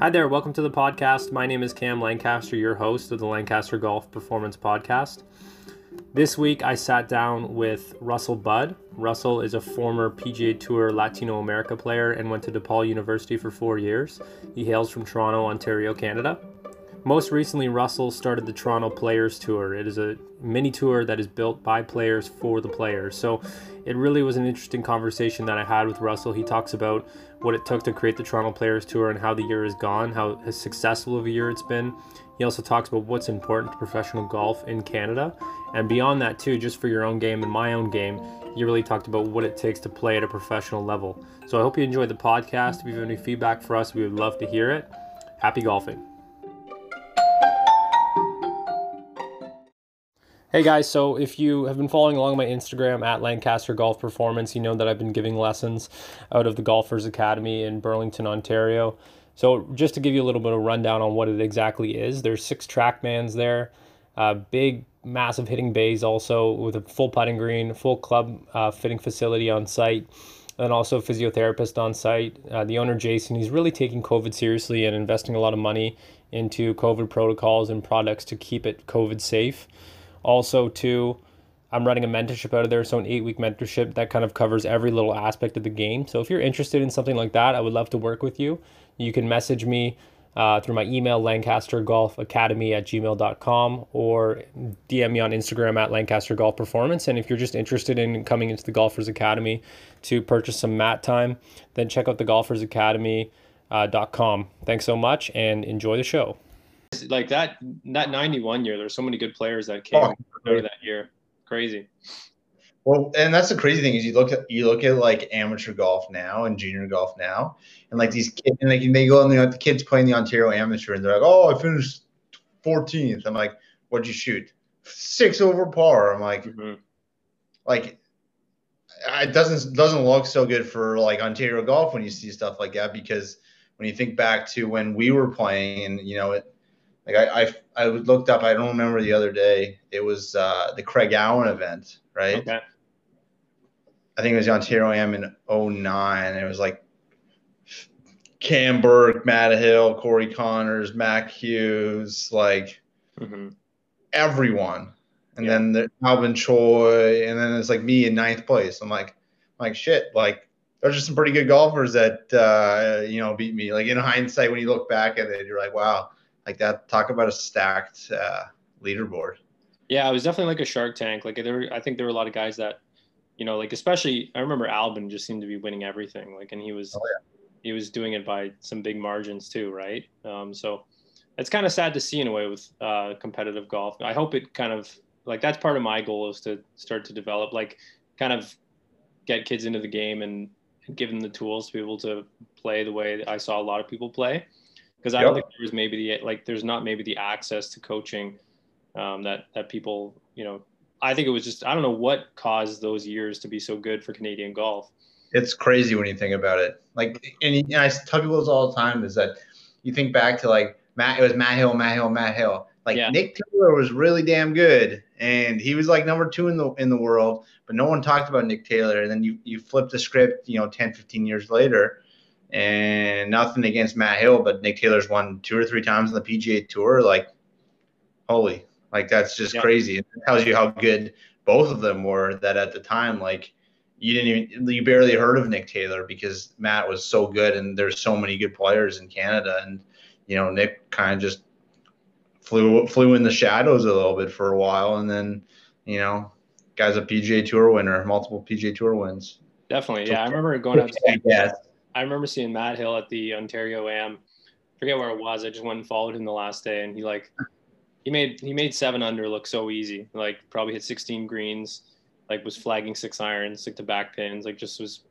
Hi there, welcome to the podcast. My name is Cam Lancaster, your host of the Lancaster Golf Performance Podcast. This week I sat down with Russell Budd. Russell is a former PGA Tour Latino America player and went to DePaul University for four years. He hails from Toronto, Ontario, Canada. Most recently, Russell started the Toronto Players Tour. It is a mini tour that is built by players for the players. So it really was an interesting conversation that I had with Russell. He talks about what it took to create the Toronto Players Tour and how the year has gone, how successful of a year it's been. He also talks about what's important to professional golf in Canada. And beyond that, too, just for your own game and my own game, he really talked about what it takes to play at a professional level. So I hope you enjoyed the podcast. If you have any feedback for us, we would love to hear it. Happy golfing. Hey guys, so if you have been following along my Instagram at Lancaster Golf Performance, you know that I've been giving lessons out of the Golfers Academy in Burlington, Ontario. So just to give you a little bit of rundown on what it exactly is, there's six TrackMans there, uh, big, massive hitting bays also with a full putting green, full club uh, fitting facility on site, and also a physiotherapist on site. Uh, the owner Jason, he's really taking COVID seriously and investing a lot of money into COVID protocols and products to keep it COVID safe. Also, too, I'm running a mentorship out of there, so an eight week mentorship that kind of covers every little aspect of the game. So if you're interested in something like that, I would love to work with you. You can message me uh, through my email, lancastergolfacademy at gmail.com, or DM me on Instagram at Lancaster Golf Performance. And if you're just interested in coming into the Golfers Academy to purchase some mat time, then check out the Golfers Academy. Uh, .com. Thanks so much and enjoy the show like that that 91 year there's so many good players that came oh, out of that year. Crazy. Well and that's the crazy thing is you look at you look at like amateur golf now and junior golf now and like these kids and like they go and you know, the kids playing the ontario amateur and they're like oh i finished 14th i'm like what'd you shoot? Six over par. I'm like mm-hmm. like it doesn't doesn't look so good for like ontario golf when you see stuff like that because when you think back to when we were playing and you know it like I, I, I looked up. I don't remember the other day. It was uh, the Craig Allen event, right? Okay. I think it was the Ontario Am in 09. It was like Cam Burke, Matt Hill, Corey Conners, Mac Hughes, like mm-hmm. everyone. And yeah. then the Albin Choi, and then it's like me in ninth place. I'm like, I'm like shit, like there's just some pretty good golfers that uh, you know beat me. Like in hindsight, when you look back at it, you're like, wow, like that. Talk about a stacked uh, leaderboard. Yeah, it was definitely like a Shark Tank. Like there, were, I think there were a lot of guys that, you know, like especially I remember Albin just seemed to be winning everything. Like, and he was, oh, yeah. he was doing it by some big margins too, right? Um, so it's kind of sad to see in a way with uh, competitive golf. I hope it kind of like that's part of my goal is to start to develop like kind of get kids into the game and give them the tools to be able to play the way I saw a lot of people play because I yep. don't think there's maybe the like there's not maybe the access to coaching um, that that people you know. I think it was just I don't know what caused those years to be so good for Canadian golf. It's crazy when you think about it. Like, and, I tell people this all the time is that you think back to like Matt. It was Matt Hill, Matt Hill, Matt Hill. Like yeah. Nick Taylor was really damn good, and he was like number two in the in the world, but no one talked about Nick Taylor. And then you you flip the script, you know, 10, 15 years later, and nothing against Matt Hill, but Nick Taylor's won two or three times on the PGA Tour. Like, holy, like that's just yeah. crazy. It tells you how good both of them were. That at the time, like, you didn't even you barely heard of Nick Taylor because Matt was so good, and there's so many good players in Canada, and you know Nick kind of just flew flew in the shadows a little bit for a while, and then you know, guy's a PGA Tour winner, multiple PGA Tour wins. Definitely, yeah. I remember going up. To yeah. I remember seeing Matt Hill at the Ontario Am. Forget where it was. I just went and followed him the last day, and he like he made he made seven under look so easy. Like probably hit 16 greens, like was flagging six irons, stick to back pins. Like just was.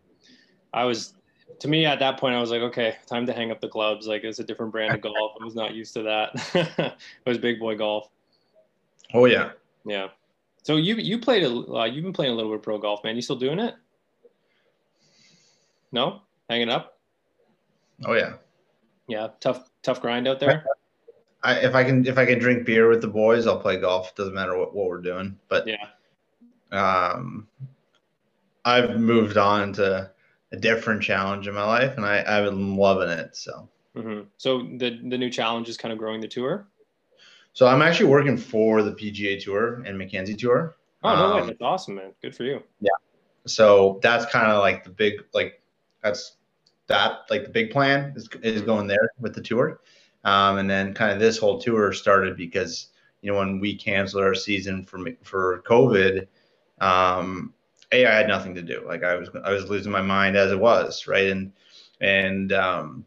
I was to me at that point I was like, okay, time to hang up the clubs. Like it's a different brand of golf. I was not used to that. it was big boy golf. Oh yeah. Yeah. So you you played a uh, you've been playing a little bit of pro golf, man. You still doing it? No hanging up? Oh yeah. Yeah, tough tough grind out there. I, if I can if I can drink beer with the boys, I'll play golf. Doesn't matter what, what we're doing. But yeah, um, I've moved on to a different challenge in my life, and I I've been loving it. So Mm-hmm. So the the new challenge is kind of growing the tour. So I'm actually working for the PGA Tour and Mackenzie Tour. Oh no um, way! That's awesome, man. Good for you. Yeah. So that's kind of like the big like that's that like the big plan is is going there with the tour, um, and then kind of this whole tour started because you know when we canceled our season for for COVID, um, a I had nothing to do. Like I was I was losing my mind as it was right, and and um,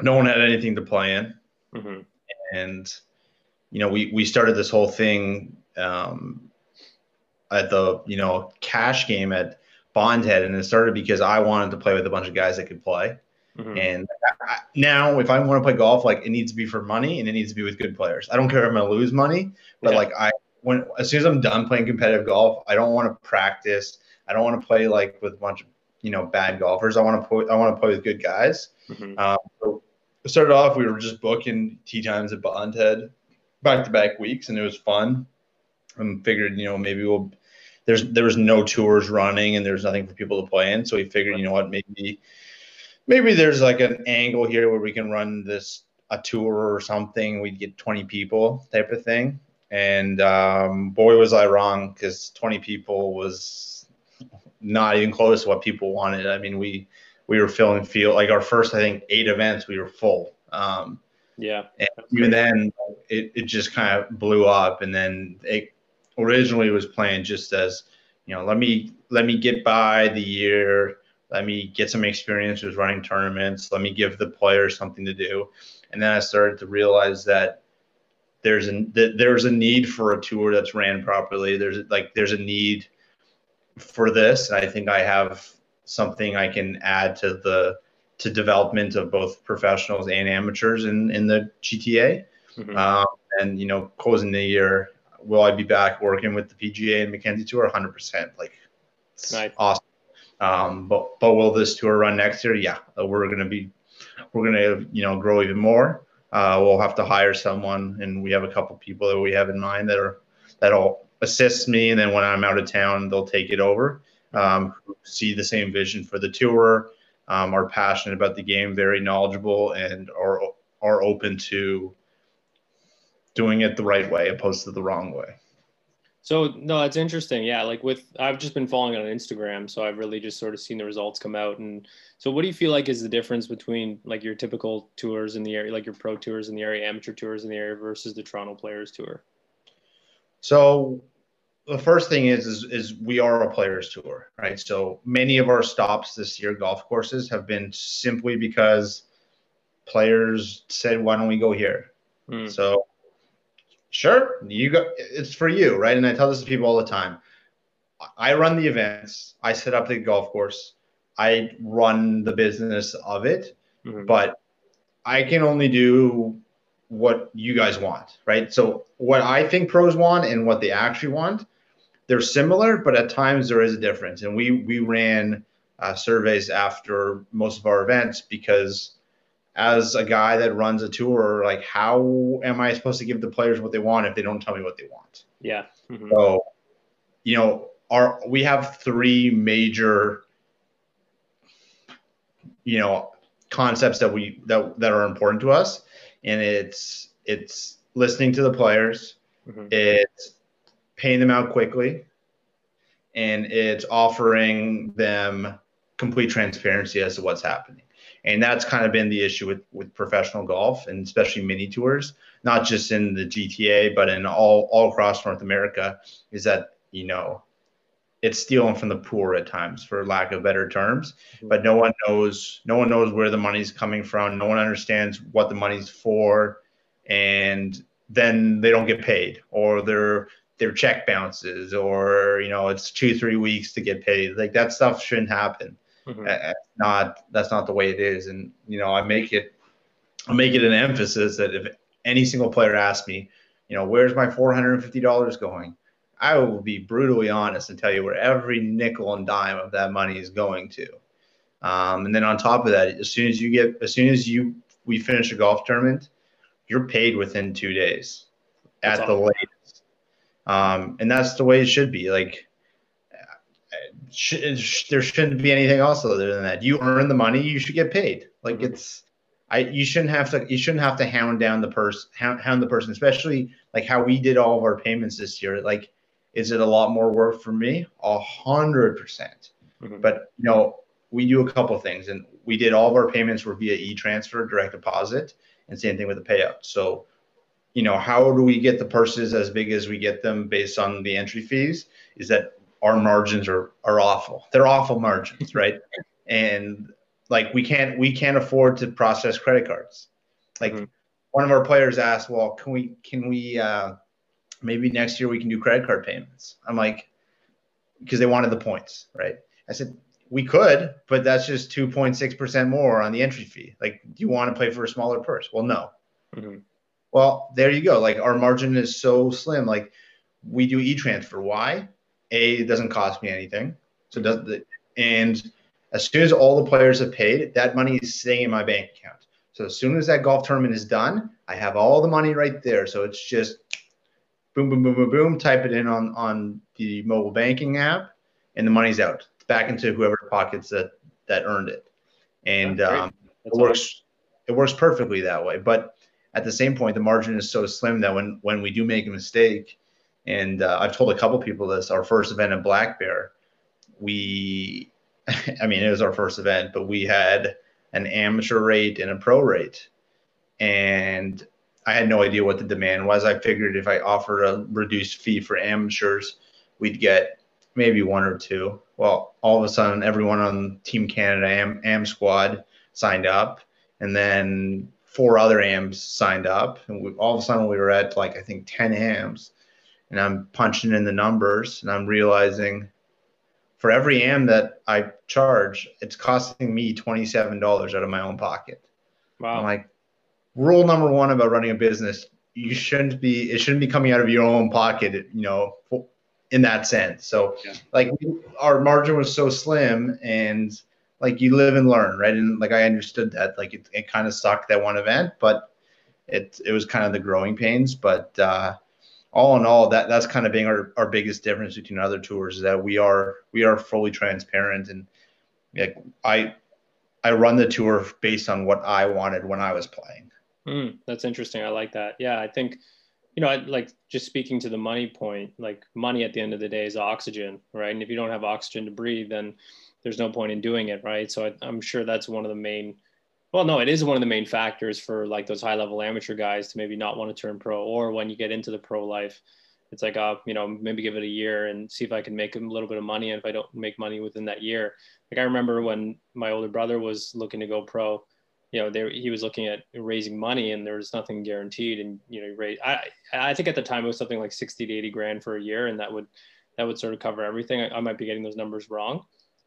no one had anything to play in, mm-hmm. and you know we we started this whole thing um, at the you know cash game at Bondhead, and it started because I wanted to play with a bunch of guys that could play. Mm-hmm. And I, now, if I want to play golf, like it needs to be for money and it needs to be with good players. I don't care if I'm to lose money, but yeah. like I, when as soon as I'm done playing competitive golf, I don't want to practice. I don't want to play like with a bunch of you know bad golfers. I want to play. I want to play with good guys. Mm-hmm. Um, so started off, we were just booking tee times at Bondhead, back to back weeks, and it was fun. And figured, you know, maybe we'll there's there was no tours running and there's nothing for people to play in. So we figured, you know what, maybe maybe there's like an angle here where we can run this a tour or something. We'd get 20 people type of thing. And um, boy, was I wrong because 20 people was not even close to what people wanted. I mean, we we were filling field like our first, I think, eight events we were full. Um, yeah. And even then, it, it just kind of blew up. And then it originally was planned just as, you know, let me let me get by the year, let me get some experience with running tournaments, let me give the players something to do. And then I started to realize that there's a that there's a need for a tour that's ran properly. There's like there's a need for this. And I think I have something I can add to the to development of both professionals and amateurs in in the GTA. Mm-hmm. Um, and you know, closing the year, will I be back working with the PGA and Mackenzie Tour? 100. percent Like, nice. awesome. Um, but but will this tour run next year? Yeah, uh, we're gonna be we're gonna you know grow even more. Uh, we'll have to hire someone, and we have a couple people that we have in mind that are that'll assist me, and then when I'm out of town, they'll take it over. Um, see the same vision for the tour, um, are passionate about the game, very knowledgeable, and are are open to doing it the right way opposed to the wrong way. So no, that's interesting. Yeah, like with I've just been following on Instagram, so I've really just sort of seen the results come out. And so, what do you feel like is the difference between like your typical tours in the area, like your pro tours in the area, amateur tours in the area, versus the Toronto Players Tour? So the first thing is, is is we are a players tour, right? So many of our stops this year, golf courses, have been simply because players said, "Why don't we go here?" Mm. So, sure, you go. It's for you, right? And I tell this to people all the time. I run the events. I set up the golf course. I run the business of it, mm-hmm. but I can only do what you guys want, right? So what I think pros want and what they actually want they're similar, but at times there is a difference. And we we ran uh, surveys after most of our events because as a guy that runs a tour, like how am I supposed to give the players what they want if they don't tell me what they want? Yeah. Mm-hmm. So, you know, our we have three major, you know, concepts that we that that are important to us, and it's it's listening to the players, mm-hmm. it's paying them out quickly, and it's offering them complete transparency as to what's happening. And that's kind of been the issue with, with professional golf and especially mini tours, not just in the GTA, but in all, all across North America, is that, you know, it's stealing from the poor at times for lack of better terms. Mm-hmm. but no one knows no one knows where the money's coming from. No one understands what the money's for. And then they don't get paid or they're their check bounces or you know it's two three weeks to get paid. Like that stuff shouldn't happen mm-hmm. that's not that's not the way it is. And you know i make it i make it an emphasis that if any single player asks me you know where's my $450 going? I will be brutally honest and tell you where every nickel and dime of that money is going to. Um, and then on top of that as soon as you get as soon as you we finish a golf tournament you're paid within two days at the latest. Um, and that's the way it should be. Like, sh- sh- there shouldn't be anything else other than that. You earn the money, you should get paid. Like, mm-hmm. it's, I you shouldn't have to you shouldn't have to hound down the person hound, hound the person, especially like how we did all of our payments this year. Like, is it a lot more work for me? A hundred percent. Mm-hmm. But you know, we do a couple things, and we did all of our payments were via e-transfer, direct deposit, and same thing with the payout. So, you know, how do we get the purses as big as we get them based on the entry fees? Is that our margins are are awful. They're awful margins, right? and like we can't we can't afford to process credit cards. Like mm-hmm. one of our players asked, "Well, can we can we uh, maybe next year we can do credit card payments?" I'm like, because they wanted the points, right? I said we could, but that's just 2.6 percent more on the entry fee. Like, do you want to play for a smaller purse? Well, no. Mm-hmm. Well, there you go. Like our margin is so slim. Like we do e-transfer. Why? A, it doesn't cost me anything. So does the and as soon as all the players have paid, that money is staying in my bank account. So as soon as that golf tournament is done, I have all the money right there. So it's just boom, boom, boom, boom, boom. Type it in on on the mobile banking app, and the money's out it's back into whoever pockets that that earned it. And um, it works. Awesome. It works perfectly that way. But at the same point, the margin is so slim that when when we do make a mistake, and uh, I've told a couple people this, our first event in Black Bear, we I mean, it was our first event, but we had an amateur rate and a pro rate. And I had no idea what the demand was. I figured if I offered a reduced fee for amateurs, we'd get maybe one or two. Well, all of a sudden, everyone on Team Canada Am, Am Squad signed up, and then four other AMs signed up, and we, all of a sudden we were at like I think ten AMs, and I'm punching in the numbers, and I'm realizing for every am that I charge, it's costing me $27 out of my own pocket. Wow. I'm like, rule number one about running a business, you shouldn't be, it shouldn't be coming out of your own pocket, you know, in that sense. So yeah. like our margin was so slim and like you live and learn, right? And like I understood that, like it, it kind of sucked that one event, but it, it was kind of the growing pains, but, uh, all in all, that that's kind of being our, our biggest difference between other tours is that we are we are fully transparent and like I I run the tour based on what I wanted when I was playing. Mm, that's interesting. I like that. Yeah, I think you know, I, like just speaking to the money point, like money at the end of the day is oxygen, right? And if you don't have oxygen to breathe, then there's no point in doing it, right? So I, I'm sure that's one of the main well, no, it is one of the main factors for like those high level amateur guys to maybe not want to turn pro, or when you get into the pro life, it's like, uh, you know, maybe give it a year and see if I can make a little bit of money. And if I don't make money within that year, like I remember when my older brother was looking to go pro, you know, there he was looking at raising money and there was nothing guaranteed. And you know, raise. I I think at the time it was something like sixty to eighty grand for a year, and that would that would sort of cover everything. I, I might be getting those numbers wrong,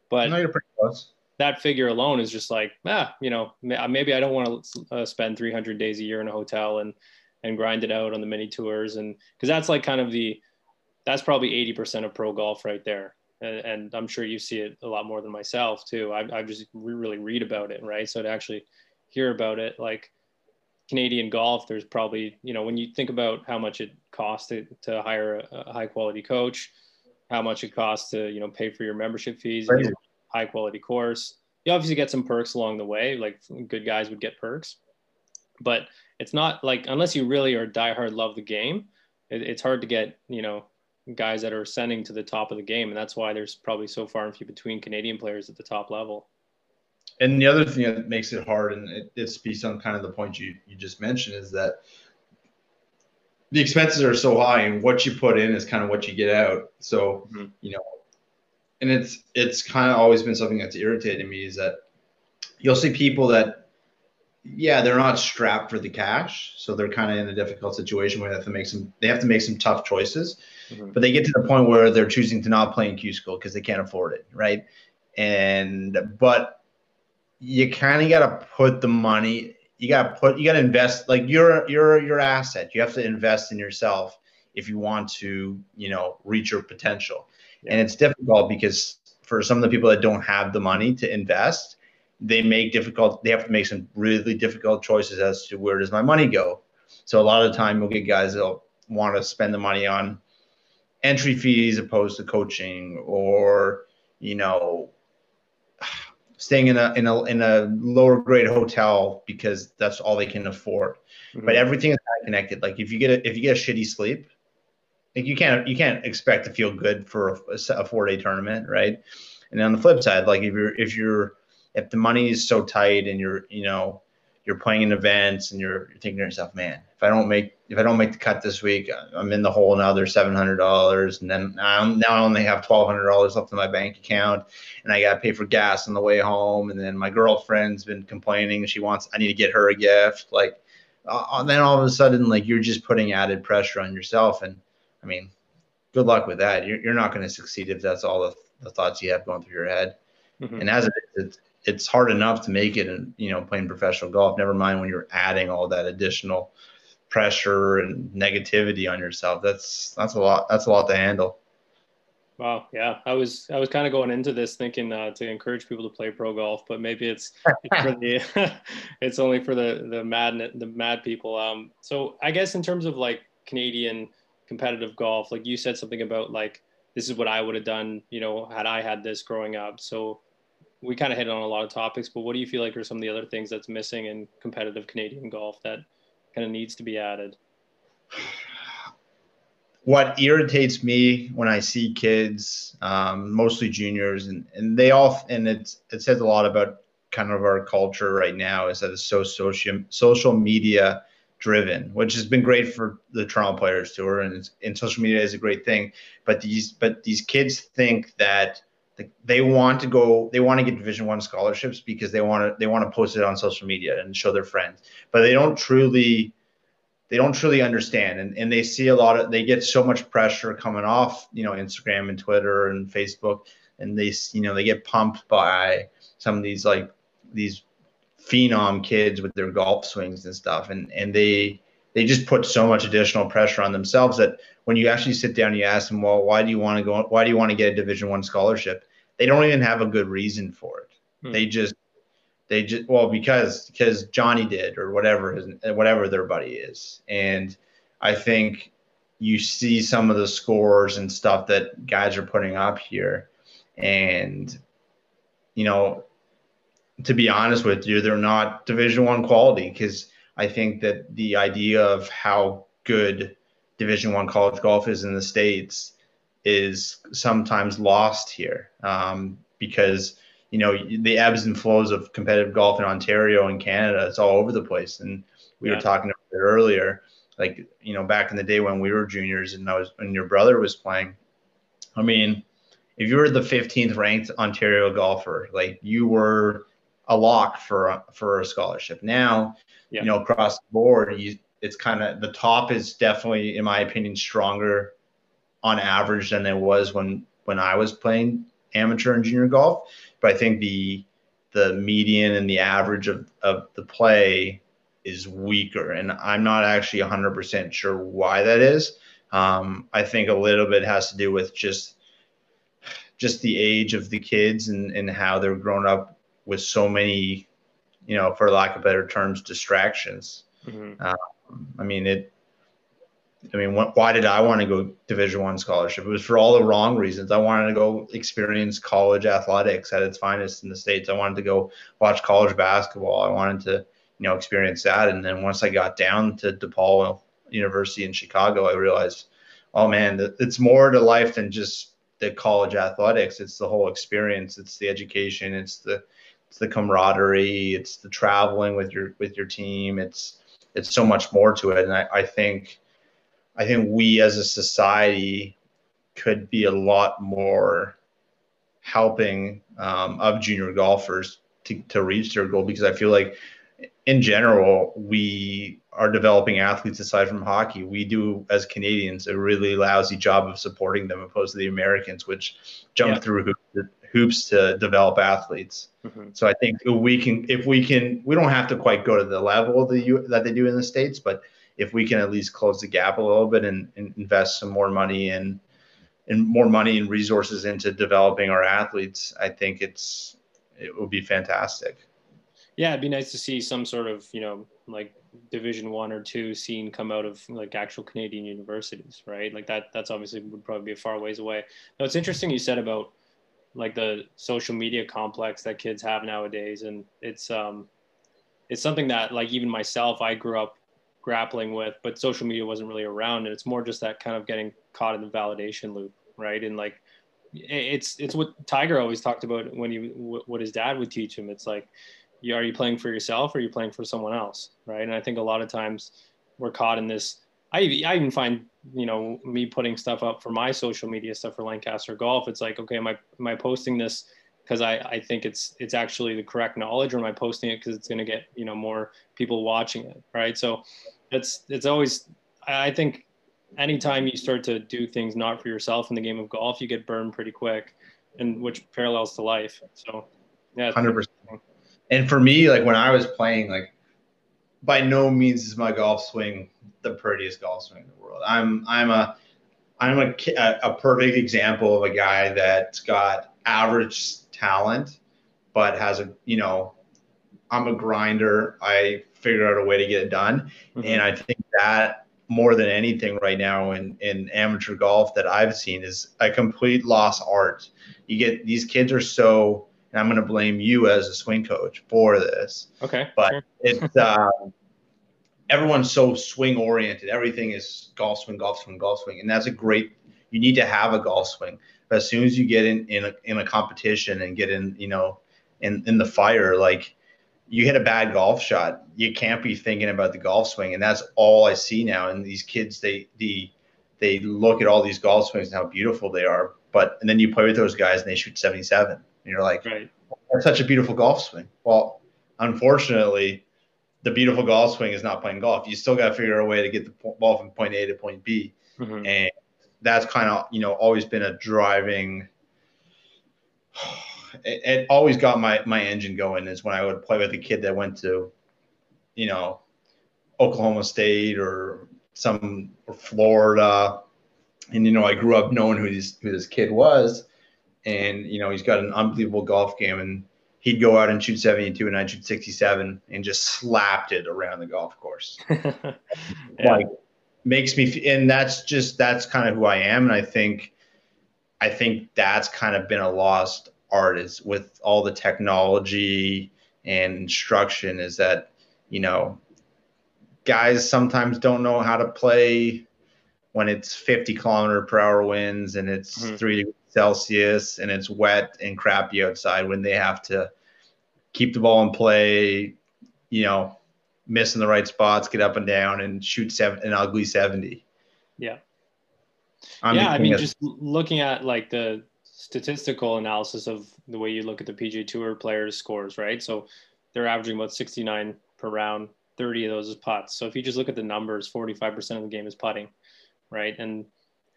but no, you're pretty close that figure alone is just like, ah, you know, maybe I don't want to uh, spend 300 days a year in a hotel and and grind it out on the mini tours, and because that's like kind of the that's probably 80% of pro golf right there. And, and, I'm sure you see it a lot more than myself too. I, I just really read about it, right? So to actually hear about it, like Canadian golf, there's probably, you know, when you think about how much it costs to, to hire a, a high quality coach, how much it costs to, you know, pay for your membership fees, right high quality course. You obviously get some perks along the way, like good guys would get perks, but it's not like unless you really are diehard love the game, it, it's hard to get you know guys that are ascending to the top of the game, and that's why there's probably so far and few between Canadian players at the top level. And the other thing that makes it hard, and it, it speaks on kind of the point you you just mentioned, is that the expenses are so high, and what you put in is kind of what you get out. So mm-hmm. you know, and it's it's kind of always been something that's irritated me is that you'll see people that yeah they're not strapped for the cash so they're kind of in a difficult situation where they have to make some they have to make some tough choices mm-hmm. but they get to the point where they're choosing to not play in q school because they can't afford it right? And but you kind of got to put the money you got to put you got to invest like you're you're your asset. You have to invest in yourself if you want to you know reach your potential and it's difficult because for some of the people that don't have the money to invest, they make difficult, they have to make some really difficult choices as to where does my money go. So a lot of the time you'll get guys that'll want to spend the money on entry fees opposed to coaching or, you know, staying in a in a in a lower grade hotel because that's all they can afford. Mm-hmm. But everything is connected. Like if you get a if you get a shitty sleep, like you can't you can't expect to feel good for a, a four day tournament, right? And on the flip side, like if you're if you're if the money is so tight and you're you know you're playing in events and you're, you're thinking to yourself, man, if I don't make if I don't make the cut this week, I'm in the hole another seven hundred dollars, and then I'm, now I only have twelve hundred dollars left in my bank account, and I got to pay for gas on the way home, and then my girlfriend's been complaining she wants I need to get her a gift, like, uh, then all of a sudden like you're just putting added pressure on yourself, and I mean, good luck with that. You're, you're not going to succeed if that's all the, the thoughts you have going through your head. Mm-hmm. And as it is, it's, it's hard enough to make it and you know playing professional golf never mind when you're adding all that additional pressure and negativity on yourself that's that's a lot that's a lot to handle wow yeah i was i was kind of going into this thinking uh, to encourage people to play pro golf but maybe it's, it's for the it's only for the the mad the mad people um so i guess in terms of like canadian competitive golf like you said something about like this is what i would have done you know had i had this growing up so we kind of hit on a lot of topics, but what do you feel like are some of the other things that's missing in competitive Canadian golf that kind of needs to be added? What irritates me when I see kids, um, mostly juniors, and, and they all, and it's, it says a lot about kind of our culture right now is that it's so social, social media driven, which has been great for the Toronto Players Tour, and, and social media is a great thing. But these, but these kids think that they want to go they want to get division one scholarships because they want to they want to post it on social media and show their friends but they don't truly they don't truly understand and, and they see a lot of they get so much pressure coming off you know instagram and twitter and facebook and they you know they get pumped by some of these like these phenom kids with their golf swings and stuff and and they they just put so much additional pressure on themselves that when you actually sit down, and you ask them, well, why do you want to go? Why do you want to get a Division One scholarship? They don't even have a good reason for it. Hmm. They just, they just, well, because because Johnny did or whatever his, whatever their buddy is, and I think you see some of the scores and stuff that guys are putting up here, and you know, to be honest with you, they're not Division One quality because I think that the idea of how good Division One college golf is in the states is sometimes lost here um, because you know the ebbs and flows of competitive golf in Ontario and Canada. It's all over the place, and we yeah. were talking about it earlier. Like you know, back in the day when we were juniors and I was when your brother was playing. I mean, if you were the 15th ranked Ontario golfer, like you were a lock for for a scholarship. Now, yeah. you know, across the board, you, it's kind of the top is definitely, in my opinion, stronger on average than it was when when I was playing amateur and junior golf. But I think the the median and the average of, of the play is weaker. And I'm not actually 100% sure why that is. Um, I think a little bit has to do with just just the age of the kids and, and how they're grown up with so many, you know, for lack of better terms, distractions. Mm-hmm. Um, I mean, it. I mean, wh- why did I want to go Division One scholarship? It was for all the wrong reasons. I wanted to go experience college athletics at its finest in the states. I wanted to go watch college basketball. I wanted to, you know, experience that. And then once I got down to DePaul University in Chicago, I realized, oh man, it's more to life than just the college athletics. It's the whole experience. It's the education. It's the it's the camaraderie, it's the traveling with your with your team. It's it's so much more to it, and I, I think I think we as a society could be a lot more helping um, of junior golfers to, to reach their goal because I feel like in general we are developing athletes aside from hockey. We do as Canadians a really lousy job of supporting them opposed to the Americans, which jump yeah. through hoops to develop athletes. Mm-hmm. So I think we can, if we can, we don't have to quite go to the level the, that they do in the states, but if we can at least close the gap a little bit and, and invest some more money in, and more money and resources into developing our athletes, I think it's it would be fantastic. Yeah, it'd be nice to see some sort of you know like Division One or two scene come out of like actual Canadian universities, right? Like that. That's obviously would probably be a far ways away. Now it's interesting you said about like the social media complex that kids have nowadays, and it's um, it's something that like even myself, I grew up grappling with, but social media wasn't really around, and it's more just that kind of getting caught in the validation loop, right? And like it's it's what Tiger always talked about when he what his dad would teach him. It's like, are you playing for yourself or are you playing for someone else, right? And I think a lot of times we're caught in this. I I even find you know me putting stuff up for my social media stuff for Lancaster Golf. It's like, okay, am I am I posting this because I, I think it's it's actually the correct knowledge, or am I posting it because it's going to get you know more people watching it, right? So it's it's always I think anytime you start to do things not for yourself in the game of golf, you get burned pretty quick, and which parallels to life. So, yeah, hundred percent. And for me, like when I was playing, like by no means is my golf swing the prettiest golf swing in the world. I'm I'm a I'm a a perfect example of a guy that's got average talent, but has a you know, I'm a grinder. I figured out a way to get it done, mm-hmm. and I think that more than anything right now in, in amateur golf that I've seen is a complete lost art. You get these kids are so, and I'm going to blame you as a swing coach for this. Okay. But sure. it's, uh, everyone's so swing oriented. Everything is golf swing, golf swing, golf swing. And that's a great, you need to have a golf swing. But as soon as you get in, in a, in a competition and get in, you know, in, in the fire, like you hit a bad golf shot, you can't be thinking about the golf swing, and that's all I see now. And these kids, they the they look at all these golf swings and how beautiful they are, but and then you play with those guys and they shoot 77, and you're like, right. that's such a beautiful golf swing. Well, unfortunately, the beautiful golf swing is not playing golf. You still got to figure out a way to get the ball from point A to point B, mm-hmm. and that's kind of you know always been a driving it, it, always got my my engine going is when I would play with a kid that went to, you know, Oklahoma State or some or Florida, and you know I grew up knowing who this who this kid was, and you know he's got an unbelievable golf game, and he'd go out and shoot 72 and I'd shoot 67 and just slapped it around the golf course. yeah. Like makes me, and that's just that's kind of who I am, and I think. I think that's kind of been a lost art is with all the technology and instruction is that you know guys sometimes don't know how to play when it's 50 kilometer per hour winds and it's mm-hmm. three celsius and it's wet and crappy outside when they have to keep the ball in play you know miss in the right spots get up and down and shoot seven an ugly 70 yeah I'm yeah i mean a, just looking at like the statistical analysis of the way you look at the PGA Tour players' scores, right? So they're averaging about 69 per round, 30 of those is putts. So if you just look at the numbers, 45% of the game is putting, right? And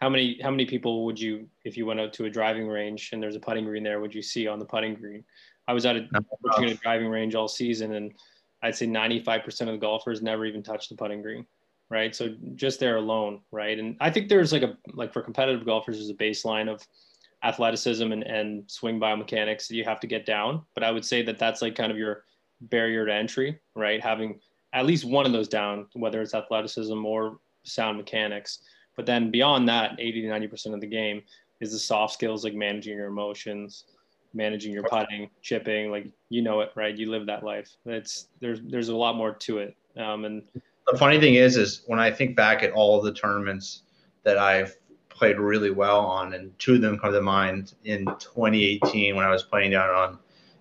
how many how many people would you, if you went out to a driving range and there's a putting green there, would you see on the putting green? I was at a, at a driving range all season, and I'd say 95% of the golfers never even touch the putting green, right? So just there alone, right? And I think there's like a like for competitive golfers, there's a baseline of athleticism and, and swing biomechanics that you have to get down. But I would say that that's like kind of your barrier to entry, right? Having at least one of those down, whether it's athleticism or sound mechanics. But then beyond that, 80 to 90% of the game is the soft skills like managing your emotions, managing your putting, chipping, like you know it, right? You live that life. It's there's there's a lot more to it. Um, and the funny thing is, is when I think back at all the tournaments that I've played really well on, and two of them come to mind. In 2018, when I was playing down on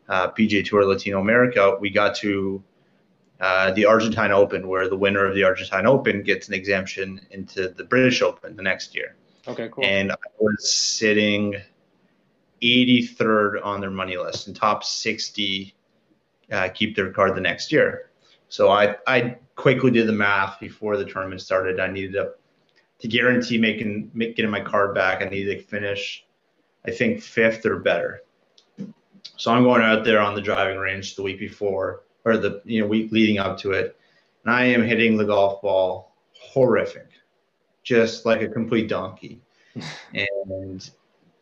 uh, PGA Tour Latino America, we got to uh, the Argentine Open, where the winner of the Argentine Open gets an exemption into the British Open the next year. Okay, cool. And I was sitting 83rd on their money list, and top 60 uh, keep their card the next year. So I I quickly did the math before the tournament started. I needed a to guarantee making make, getting my card back, I need to finish, I think fifth or better. So I'm going out there on the driving range the week before or the you know week leading up to it, and I am hitting the golf ball horrific, just like a complete donkey. and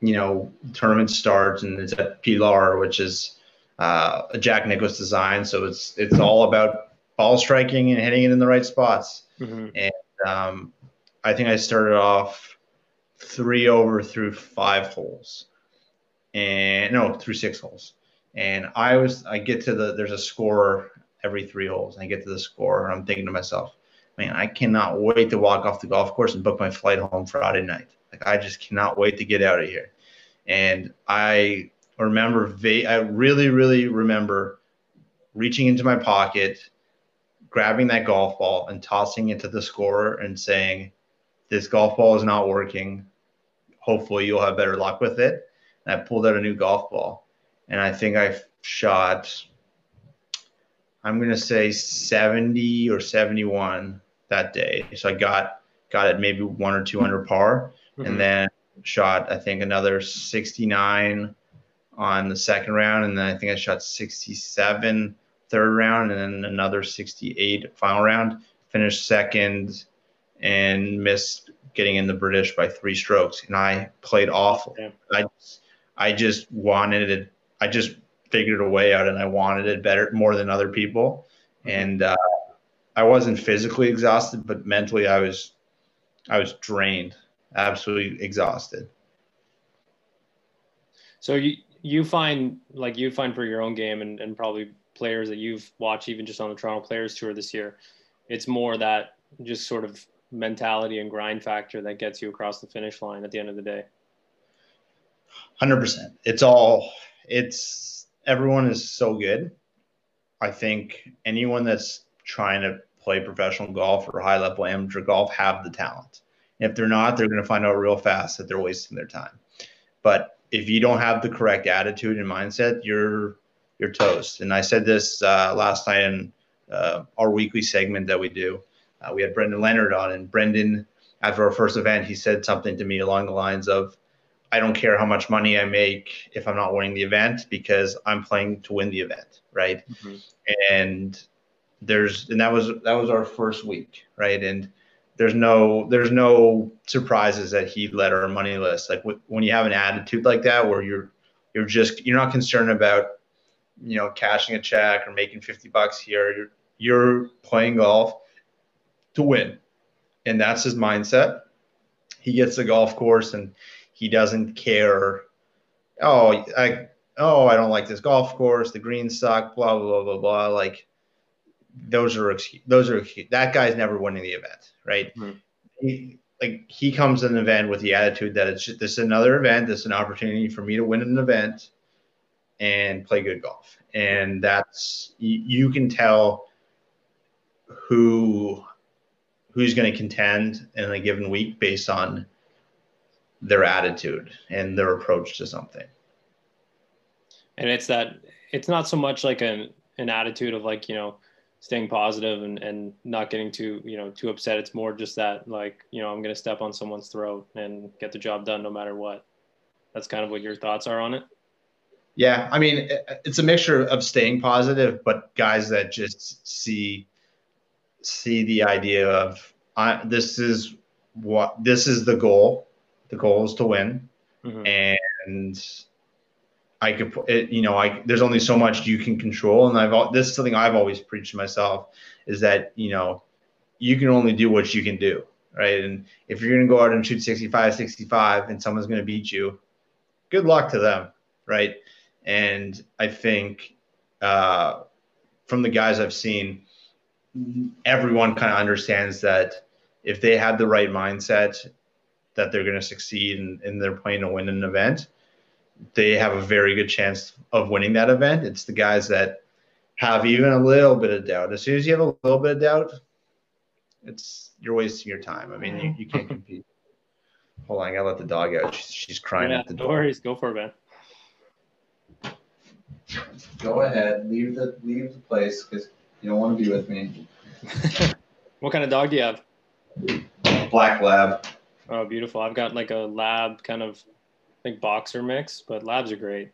you know, tournament starts and it's at Pilar, which is uh, a Jack Nicklaus design. So it's it's all about ball striking and hitting it in the right spots. Mm-hmm. And um, I think I started off three over through five holes. and no, through six holes. And I was, I get to the, there's a score every three holes. And I get to the score, and I'm thinking to myself, man, I cannot wait to walk off the golf course and book my flight home Friday night. Like I just cannot wait to get out of here. And I remember, I really, really remember reaching into my pocket, grabbing that golf ball and tossing it to the scorer and saying, "This golf ball is not working. Hopefully, you'll have better luck with it." And I pulled out a new golf ball, and I think I shot. I'm gonna say 70 or 71 that day. So I got got it maybe one or two under par, mm-hmm. and then shot I think another 69 on the second round, and then I think I shot 67 third round, and then another 68 final round. Finished second and missed getting in the British by three strokes, and I played awful. Yeah. I I just wanted it. I just figured a way out, and I wanted it better more than other people, mm-hmm. and. Uh, I wasn't physically exhausted, but mentally I was I was drained, absolutely exhausted. So you you find like you find for your own game and, and probably players that you've watched even just on the Toronto Players Tour this year, it's more that just sort of mentality and grind factor that gets you across the finish line at the end of the day. Hundred percent. It's all it's everyone is so good. I think anyone that's trying to play professional golf or high level amateur golf have the talent. And if they're not, they're going to find out real fast that they're wasting their time. But if you don't have the correct attitude and mindset, you're you're toast. And I said this uh, last night in uh, our weekly segment that we do. Uh, we had Brendan Leonard on, and Brendan, after our first event, he said something to me along the lines of, "I don't care how much money I make if I'm not winning the event because I'm playing to win the event, right?" Mm-hmm. And there's and that was that was our first week, right? And there's no there's no surprises that he led our money list. Like when you have an attitude like that, where you're you're just you're not concerned about you know cashing a check or making 50 bucks here. You're you're playing golf to win, and that's his mindset. He gets the golf course and he doesn't care. Oh, I oh I don't like this golf course. The greens suck. Blah blah blah blah blah. Like those are those are that guy's never winning the event, right? Mm-hmm. He, like he comes to an event with the attitude that it's just, this is another event, this is an opportunity for me to win an event and play good golf, and that's you, you can tell who who's going to contend in a given week based on their attitude and their approach to something. And it's that it's not so much like an an attitude of like you know staying positive and, and not getting too you know too upset. It's more just that like you know i'm going to step on someone's throat and get the job done no matter what. That's kind of what your thoughts are on it? Yeah i mean it's a mixture of staying positive but guys that just see see the idea of I, this is what this is the goal the goal is to win mm-hmm. and I could, put it, you know, I there's only so much you can control, and I've this is something I've always preached to myself is that you know you can only do what you can do, right? And if you're going to go out and shoot 65, 65, and someone's going to beat you, good luck to them, right? And I think uh, from the guys I've seen, everyone kind of understands that if they have the right mindset, that they're going to succeed and, and they're playing to win an event they have a very good chance of winning that event. It's the guys that have even a little bit of doubt. As soon as you have a little bit of doubt, it's you're wasting your time. I mean, you, you can't compete. Hold on, I gotta let the dog out. She's, she's crying yeah, at the door. worries. Go for it, man. Go ahead. Leave the leave the place because you don't want to be with me. what kind of dog do you have? Black lab. Oh, beautiful. I've got like a lab kind of like boxer mix, but labs are great.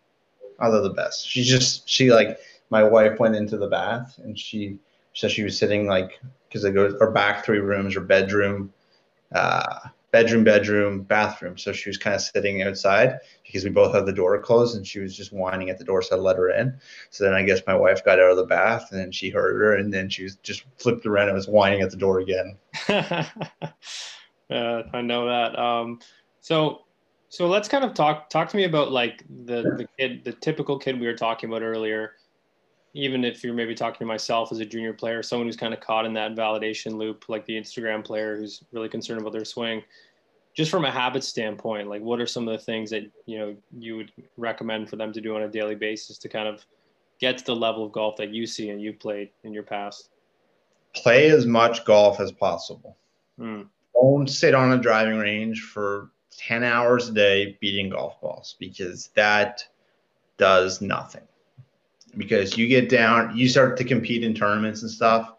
Oh, they're the best. She just she like my wife went into the bath and she said she was sitting like because it goes or back three rooms or bedroom, uh, bedroom, bedroom, bathroom. So she was kind of sitting outside because we both had the door closed and she was just whining at the door, so I let her in. So then I guess my wife got out of the bath and then she heard her and then she was just flipped around and was whining at the door again. uh, I know that. Um, so So let's kind of talk talk to me about like the the kid, the typical kid we were talking about earlier. Even if you're maybe talking to myself as a junior player, someone who's kind of caught in that validation loop, like the Instagram player who's really concerned about their swing. Just from a habit standpoint, like what are some of the things that you know you would recommend for them to do on a daily basis to kind of get to the level of golf that you see and you've played in your past? Play as much golf as possible. Mm. Don't sit on a driving range for 10 hours a day beating golf balls because that does nothing. Because you get down, you start to compete in tournaments and stuff,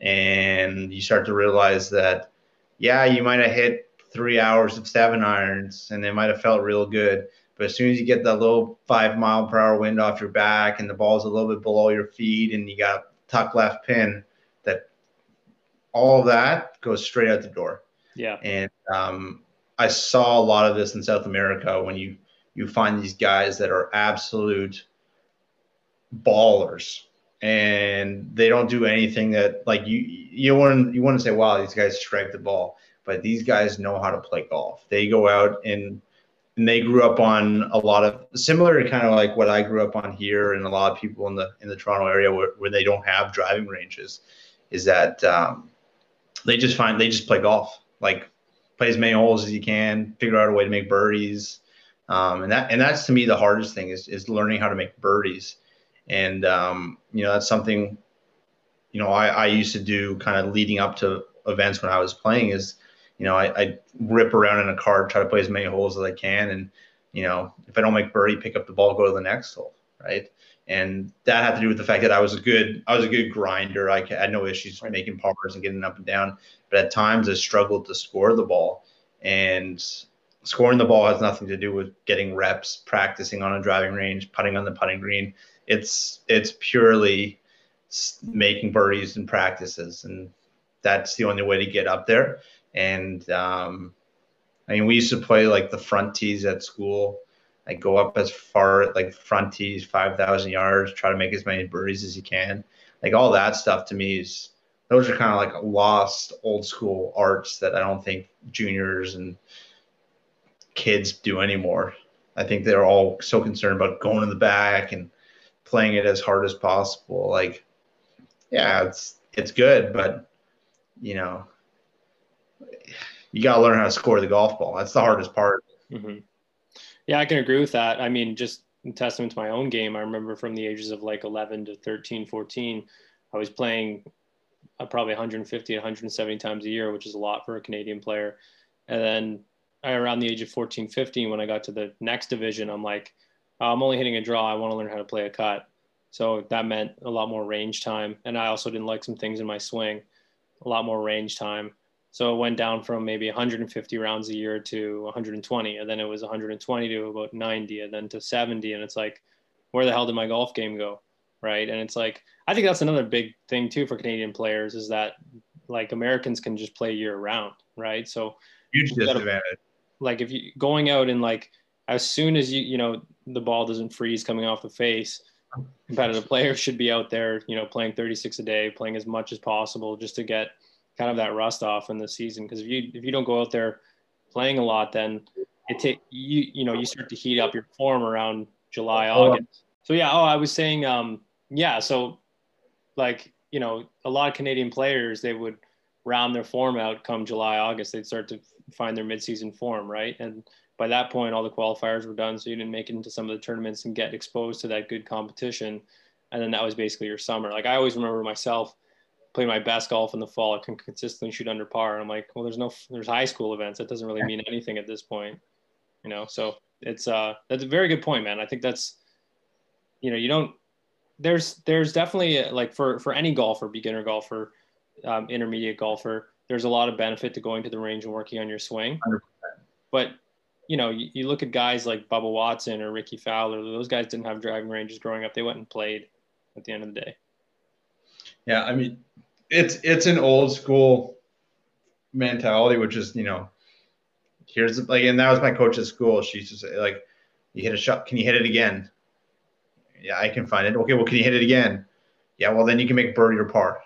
and you start to realize that, yeah, you might have hit three hours of seven irons and they might have felt real good. But as soon as you get that little five mile per hour wind off your back and the ball's a little bit below your feet and you got tuck left pin, that all that goes straight out the door. Yeah. And um, I saw a lot of this in South America when you you find these guys that are absolute ballers. And they don't do anything that like you you want you want to say wow these guys strike the ball. But these guys know how to play golf. They go out and and they grew up on a lot of similar to kind of like what I grew up on here and a lot of people in the in the Toronto area where, where they don't have driving ranges is that um, they just find they just play golf like play as many holes as you can, figure out a way to make birdies. Um, and that and that's to me the hardest thing is is learning how to make birdies. And um, you know, that's something, you know, I, I used to do kind of leading up to events when I was playing is, you know, I, I rip around in a cart, try to play as many holes as I can. And, you know, if I don't make birdie, pick up the ball, go to the next hole. Right. And that had to do with the fact that I was a good, I was a good grinder. I had no issues making pars and getting up and down but at times I struggled to score the ball. And scoring the ball has nothing to do with getting reps, practicing on a driving range, putting on the putting green. It's it's purely making birdies and practices, and that's the only way to get up there. And um, I mean, we used to play like the front tees at school. I go up as far like front tees, five thousand yards, try to make as many birdies as you can. Like all that stuff to me is those are kind of like lost old school arts that I don't think juniors and kids do anymore. I think they're all so concerned about going in the back and playing it as hard as possible. Like, yeah, it's it's good, but you know, you got to learn how to score the golf ball. That's the hardest part. Mm-hmm. Yeah, I can agree with that. I mean, just testament to my own game, I remember from the ages of like 11 to 13, 14, I was playing uh, probably 150, 170 times a year, which is a lot for a Canadian player. And then around the age of 14, 15, when I got to the next division, I'm like, oh, I'm only hitting a draw. I want to learn how to play a cut. So that meant a lot more range time. And I also didn't like some things in my swing, a lot more range time. So it went down from maybe 150 rounds a year to 120. And then it was 120 to about 90 and then to 70. And it's like, where the hell did my golf game go? Right. And it's like, I think that's another big thing too for Canadian players is that like Americans can just play year round, right? So huge disadvantage. Like if you going out and like as soon as you you know the ball doesn't freeze coming off the face, competitive players should be out there, you know, playing 36 a day, playing as much as possible just to get kind of that rust off in the season. Because if you if you don't go out there playing a lot, then it take you you know you start to heat up your form around July August. So yeah, oh I was saying um yeah so like you know a lot of Canadian players they would round their form out come July August they'd start to find their midseason form right and by that point all the qualifiers were done so you didn't make it into some of the tournaments and get exposed to that good competition and then that was basically your summer like I always remember myself playing my best golf in the fall I can consistently shoot under par and I'm like well there's no there's high school events that doesn't really mean anything at this point you know so it's uh that's a very good point man I think that's you know you don't there's there's definitely a, like for for any golfer, beginner golfer, um, intermediate golfer, there's a lot of benefit to going to the range and working on your swing. 100. But you know, you, you, look at guys like Bubba Watson or Rickie Fowler; those guys didn't have driving ranges growing up. They went and played at the end of the day. Yeah, I mean, it's it's an old school mentality, which is you know, here's like, and that was my coach at school. She's just like, you hit a shot, can you hit it again? Yeah, I can find it. Okay, well, can you hit it again? Yeah, well, then you can make birdie or par,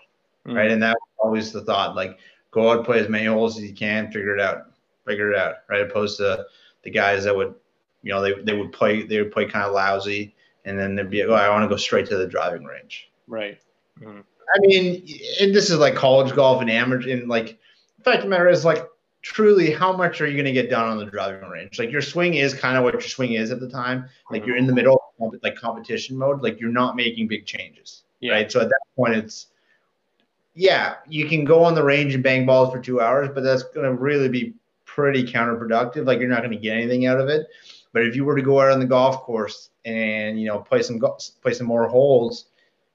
mm-hmm. right? And that was always the thought. Like, go out, play as many holes as you can, figure it out, figure it out, right? Opposed to the guys that would, you know, they, they would play they would play kind of lousy, and then they'd be like, oh, I want to go straight to the driving range. Right. Mm-hmm. I mean, and this is like college golf and amateur, and like the fact of the matter is like truly how much are you going to get done on the driving range? Like your swing is kind of what your swing is at the time. Like you're in the middle of like competition mode. Like you're not making big changes yeah. right? So at that point it's yeah you can go on the range and bang balls for two hours but that's going to really be pretty counterproductive. Like you're not going to get anything out of it. But if you were to go out on the golf course and you know play some play some more holes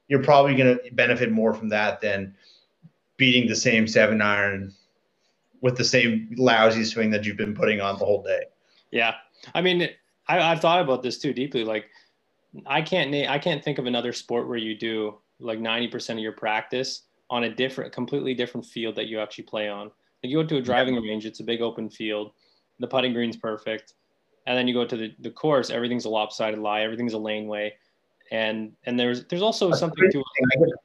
you're probably going to benefit more from that than beating the same seven iron with the same lousy swing that you've been putting on the whole day. Yeah, I mean, I, have thought about this too deeply. Like, I can't name, I can't think of another sport where you do like ninety percent of your practice on a different, completely different field that you actually play on. Like you go to a driving yeah. range, it's a big open field, the putting green's perfect, and then you go to the, the course, everything's a lopsided lie, everything's a laneway and and there's there's also That's something to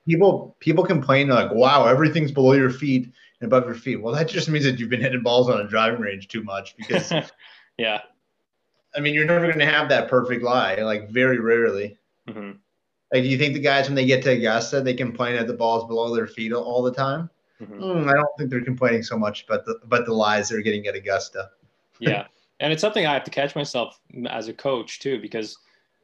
people people complain like wow everything's below your feet and above your feet. Well that just means that you've been hitting balls on a driving range too much because yeah. I mean you're never going to have that perfect lie like very rarely. Mm-hmm. like do you think the guys when they get to augusta they complain that the ball's below their feet all the time? Mm-hmm. mm, i don't think they're complaining so much about the about the lies they're getting at augusta. Yeah. And it's something i have to catch myself as a coach too because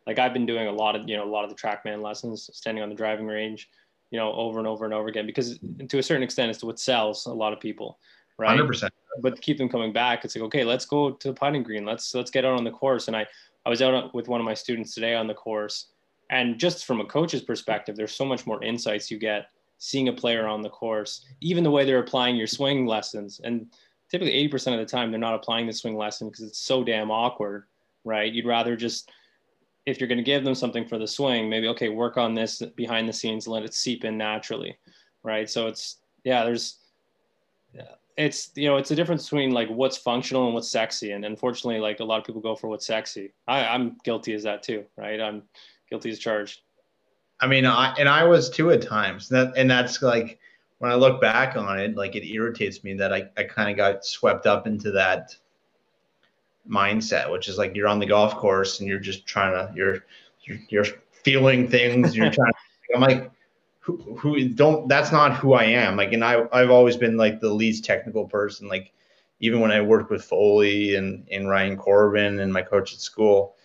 like I've been doing a lot of, you know, a lot of the TrackMan lessons, standing on the driving range, you know, over and over and over again, because to a certain extent, it's what sells a lot of people, right? 100%. But to keep them coming back, it's like, okay, let's go to the putting green. Let's, let's get out on the course. And I, I was out with one of my students today on the course and just from a coach's perspective, there's so much more insights you get seeing a player on the course, even the way they're applying your swing lessons. And typically 80% of the time, they're not applying the swing lesson because it's so damn awkward, right? You'd rather just if you're going to give them something for the swing, maybe okay, work on this behind the scenes, let it seep in naturally, right? So it's yeah, there's it's you know it's a difference between like what's functional and what's sexy, and unfortunately, like a lot of people go for what's sexy. I, I'm guilty as that too, right? I'm guilty as charged. I mean, I and I was too at times. That and that's like when I look back on it, like it irritates me that I, I kind of got swept up into that mindset, which is like you're on the golf course and you're just trying to you're you're, you're feeling things. You're trying. To, I'm like, who, who don't? That's not who I am. Like, and I I've always been like the least technical person. Like, even when I worked with Foley and and Ryan Corbin and my coach at school,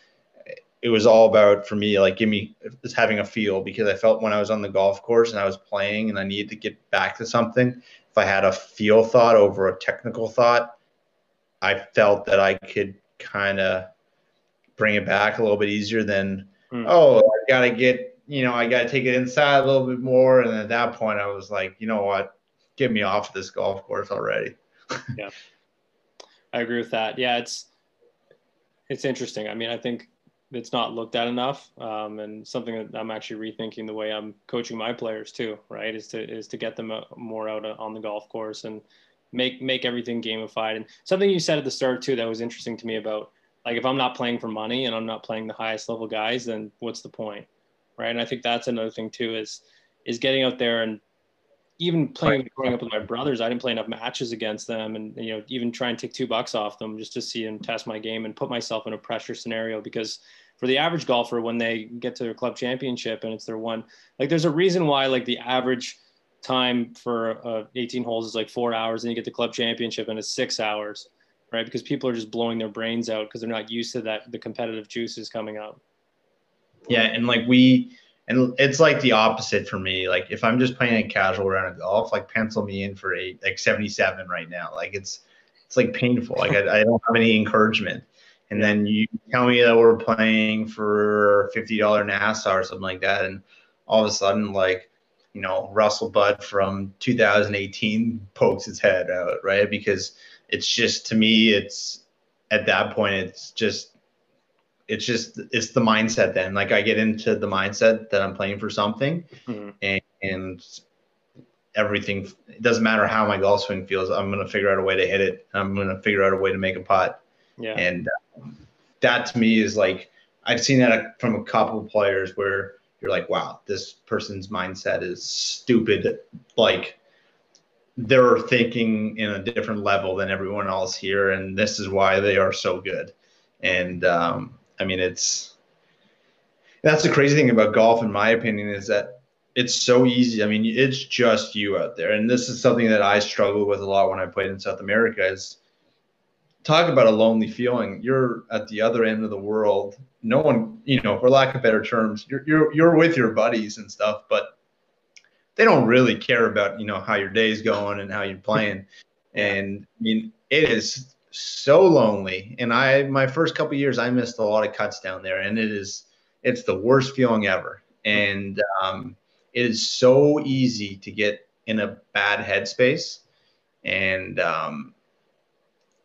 it was all about for me like give me just having a feel because I felt when I was on the golf course and I was playing and I needed to get back to something. If I had a feel thought over a technical thought, I felt that I could kind of bring it back a little bit easier than, mm. oh, I got to get, you know, I got to take it inside a little bit more. And at that point, I was like, you know what? Get me off this golf course already. yeah. I agree with that. Yeah, it's it's interesting. I mean, I think it's not looked at enough, um, and something that I'm actually rethinking the way I'm coaching my players too. Right, is to is to get them more out on the golf course and make make everything gamified. And something you said at the start too that was interesting to me about like if I'm not playing for money and I'm not playing the highest level guys, then what's the point, right? And I think that's another thing too is is getting out there and even playing growing up with my brothers, I didn't play enough matches against them, and you know even try and take two bucks off them just to see and test my game and put myself in a pressure scenario because for the average golfer when they get to their club championship and it's their one like there's a reason why like the average time for uh, 18 holes is like four hours and you get the club championship and it's six hours right? Because people are just blowing their brains out because they're not used to that the competitive juices coming up. yeah and like we and it's like the opposite for me. Like if i'm just playing a casual round of golf like pencil me in for eight like 77 right now. Like it's it's like painful. Like I, I don't have any encouragement. And then you tell me that we're playing for $50 Nassau or something like that and all of a sudden like you know, Russell Budd from 2018 pokes his head out, right? Because it's just to me, it's at that point, it's just, it's just, it's the mindset. Then, like, I get into the mindset that I'm playing for something, mm-hmm. and, and everything. It doesn't matter how my golf swing feels. I'm gonna figure out a way to hit it. I'm gonna figure out a way to make a putt. Yeah. And uh, that to me is like I've seen that from a couple of players where you're like, wow, this person's mindset is stupid. Like they're thinking in a different level than everyone else here, and this is why they are so good. And um, I mean, it's that's the crazy thing about golf, in my opinion, is that it's so easy. I mean, it's just you out there, and this is something that I struggle with a lot when I played in South America. Is talk about a lonely feeling. You're at the other end of the world. No one, you know, for lack of better terms, you're you're you're with your buddies and stuff, but they don't really care about you know how your day's going and how you're playing. And I mean, it is so lonely. And I, my first couple years, I missed a lot of cuts down there, and it is, it's the worst feeling ever. And um, it is so easy to get in a bad headspace, and um,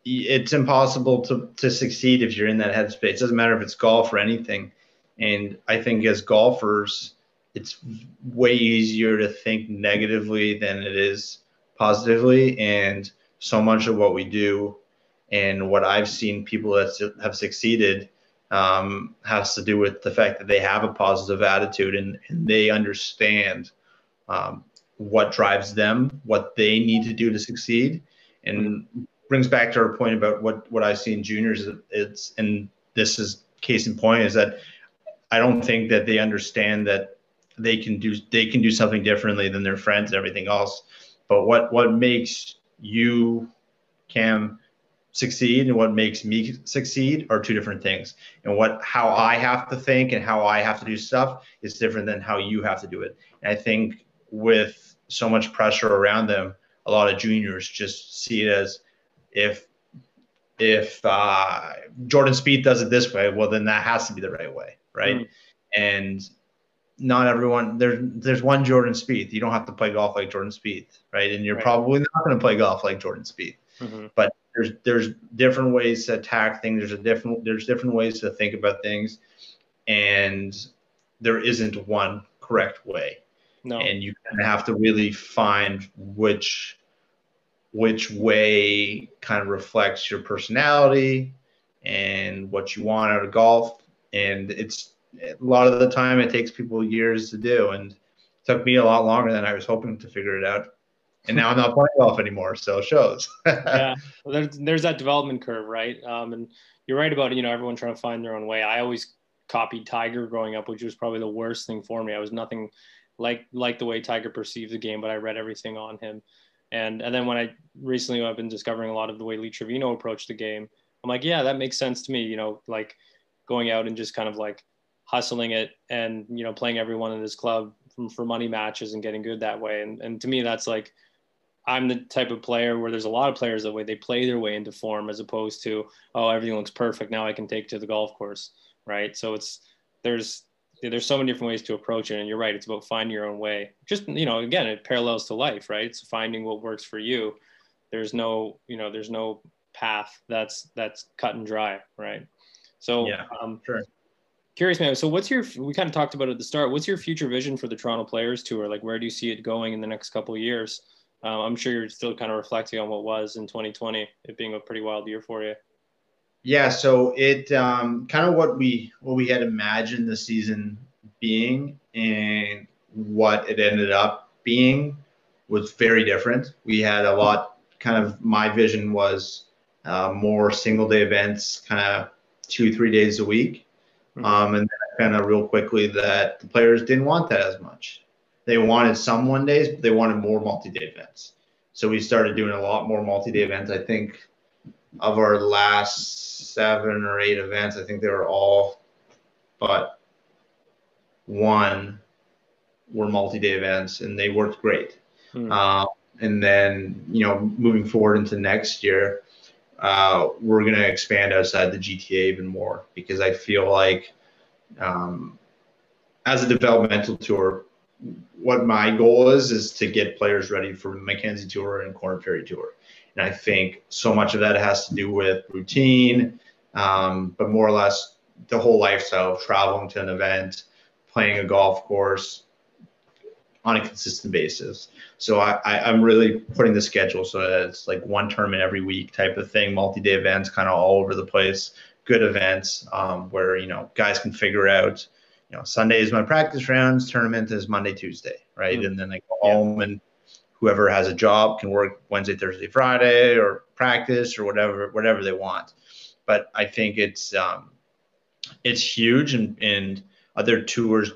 it's impossible to to succeed if you're in that headspace. It doesn't matter if it's golf or anything. And I think as golfers, it's way easier to think negatively than it is positively. And so much of what we do and what I've seen people that have succeeded um, has to do with the fact that they have a positive attitude and, and they understand um, what drives them, what they need to do to succeed, and brings back to our point about what what I see in juniors. It's and this is case in point is that I don't think that they understand that they can do they can do something differently than their friends and everything else. But what what makes you, Cam, succeed and what makes me succeed are two different things. And what how I have to think and how I have to do stuff is different than how you have to do it. And I think with so much pressure around them, a lot of juniors just see it as if if uh, Jordan Spieth does it this way, well then that has to be the right way, right? Mm. And not everyone there's there's one Jordan Spieth. You don't have to play golf like Jordan Spieth, right? And you're right. probably not going to play golf like Jordan Spieth. Mm-hmm. But there's there's different ways to attack things. There's a different there's different ways to think about things, and there isn't one correct way. No. And you kind of have to really find which which way kind of reflects your personality and what you want out of golf. And it's a lot of the time it takes people years to do, and took me a lot longer than I was hoping to figure it out and now I'm not playing golf anymore. So it shows. yeah, well, there's there's that development curve, right? Um, and you're right about you know everyone trying to find their own way. I always copied Tiger growing up, which was probably the worst thing for me. I was nothing like like the way Tiger perceived the game, but I read everything on him. And and then when I recently I've been discovering a lot of the way Lee Trevino approached the game. I'm like, yeah, that makes sense to me. You know, like going out and just kind of like hustling it and you know playing everyone in this club for money matches and getting good that way. And and to me, that's like I'm the type of player where there's a lot of players that way they play their way into form as opposed to oh everything looks perfect now I can take to the golf course right so it's there's there's so many different ways to approach it and you're right it's about finding your own way. Just you know again it parallels to life right? It's finding what works for you. There's no you know there's no path that's that's cut and dry right? So yeah um, sure. curious man so what's your we kind of talked about at the start what's your future vision for the toronto players tour? Like where do you see it going in the next couple of years? Um, I'm sure you're still kind of reflecting on what was in 2020, it being a pretty wild year for you. Yeah, so it um, kind of what we what we had imagined the season being and what it ended up being was very different. We had a lot. Kind of my vision was uh, more single day events, kind of two three days a week, mm-hmm. um, and kind of real quickly that the players didn't want that as much. They wanted some one days, but they wanted more multi-day events. So we started doing a lot more multi-day events. I think of our last seven or eight events, I think they were all but one were multi-day events, and they worked great. Hmm. Uh, and then you know, moving forward into next year, uh, we're going to expand outside the GTA even more because I feel like um, as a developmental tour, what my goal is is to get players ready for Mackenzie Tour and Korn Ferry Tour. And I think so much of that has to do with routine, um, but more or less the whole lifestyle of traveling to an event, playing a golf course on a consistent basis. So I, I, am really putting the schedule so that it's like one tournament every week type of thing, multi-day events kind of all over the place, good events um, where, you know, guys can figure out – you know, Sunday is my practice rounds, tournament is Monday, Tuesday, right? Mm-hmm. And then I go yeah. home and whoever has a job can work Wednesday, Thursday, Friday, or practice or whatever, whatever they want. but I think it's um, it's huge, and and other tours,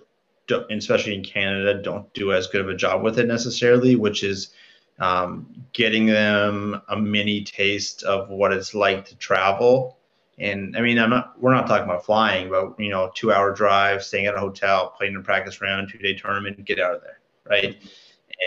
especially in Canada, don't do as good of a job with it necessarily, which is um, getting them a mini taste of what it's like to travel. And I mean, I'm not, we're not talking about flying, but you know, two hour drive, staying at a hotel, playing a practice round, two day tournament, get out of there. Right.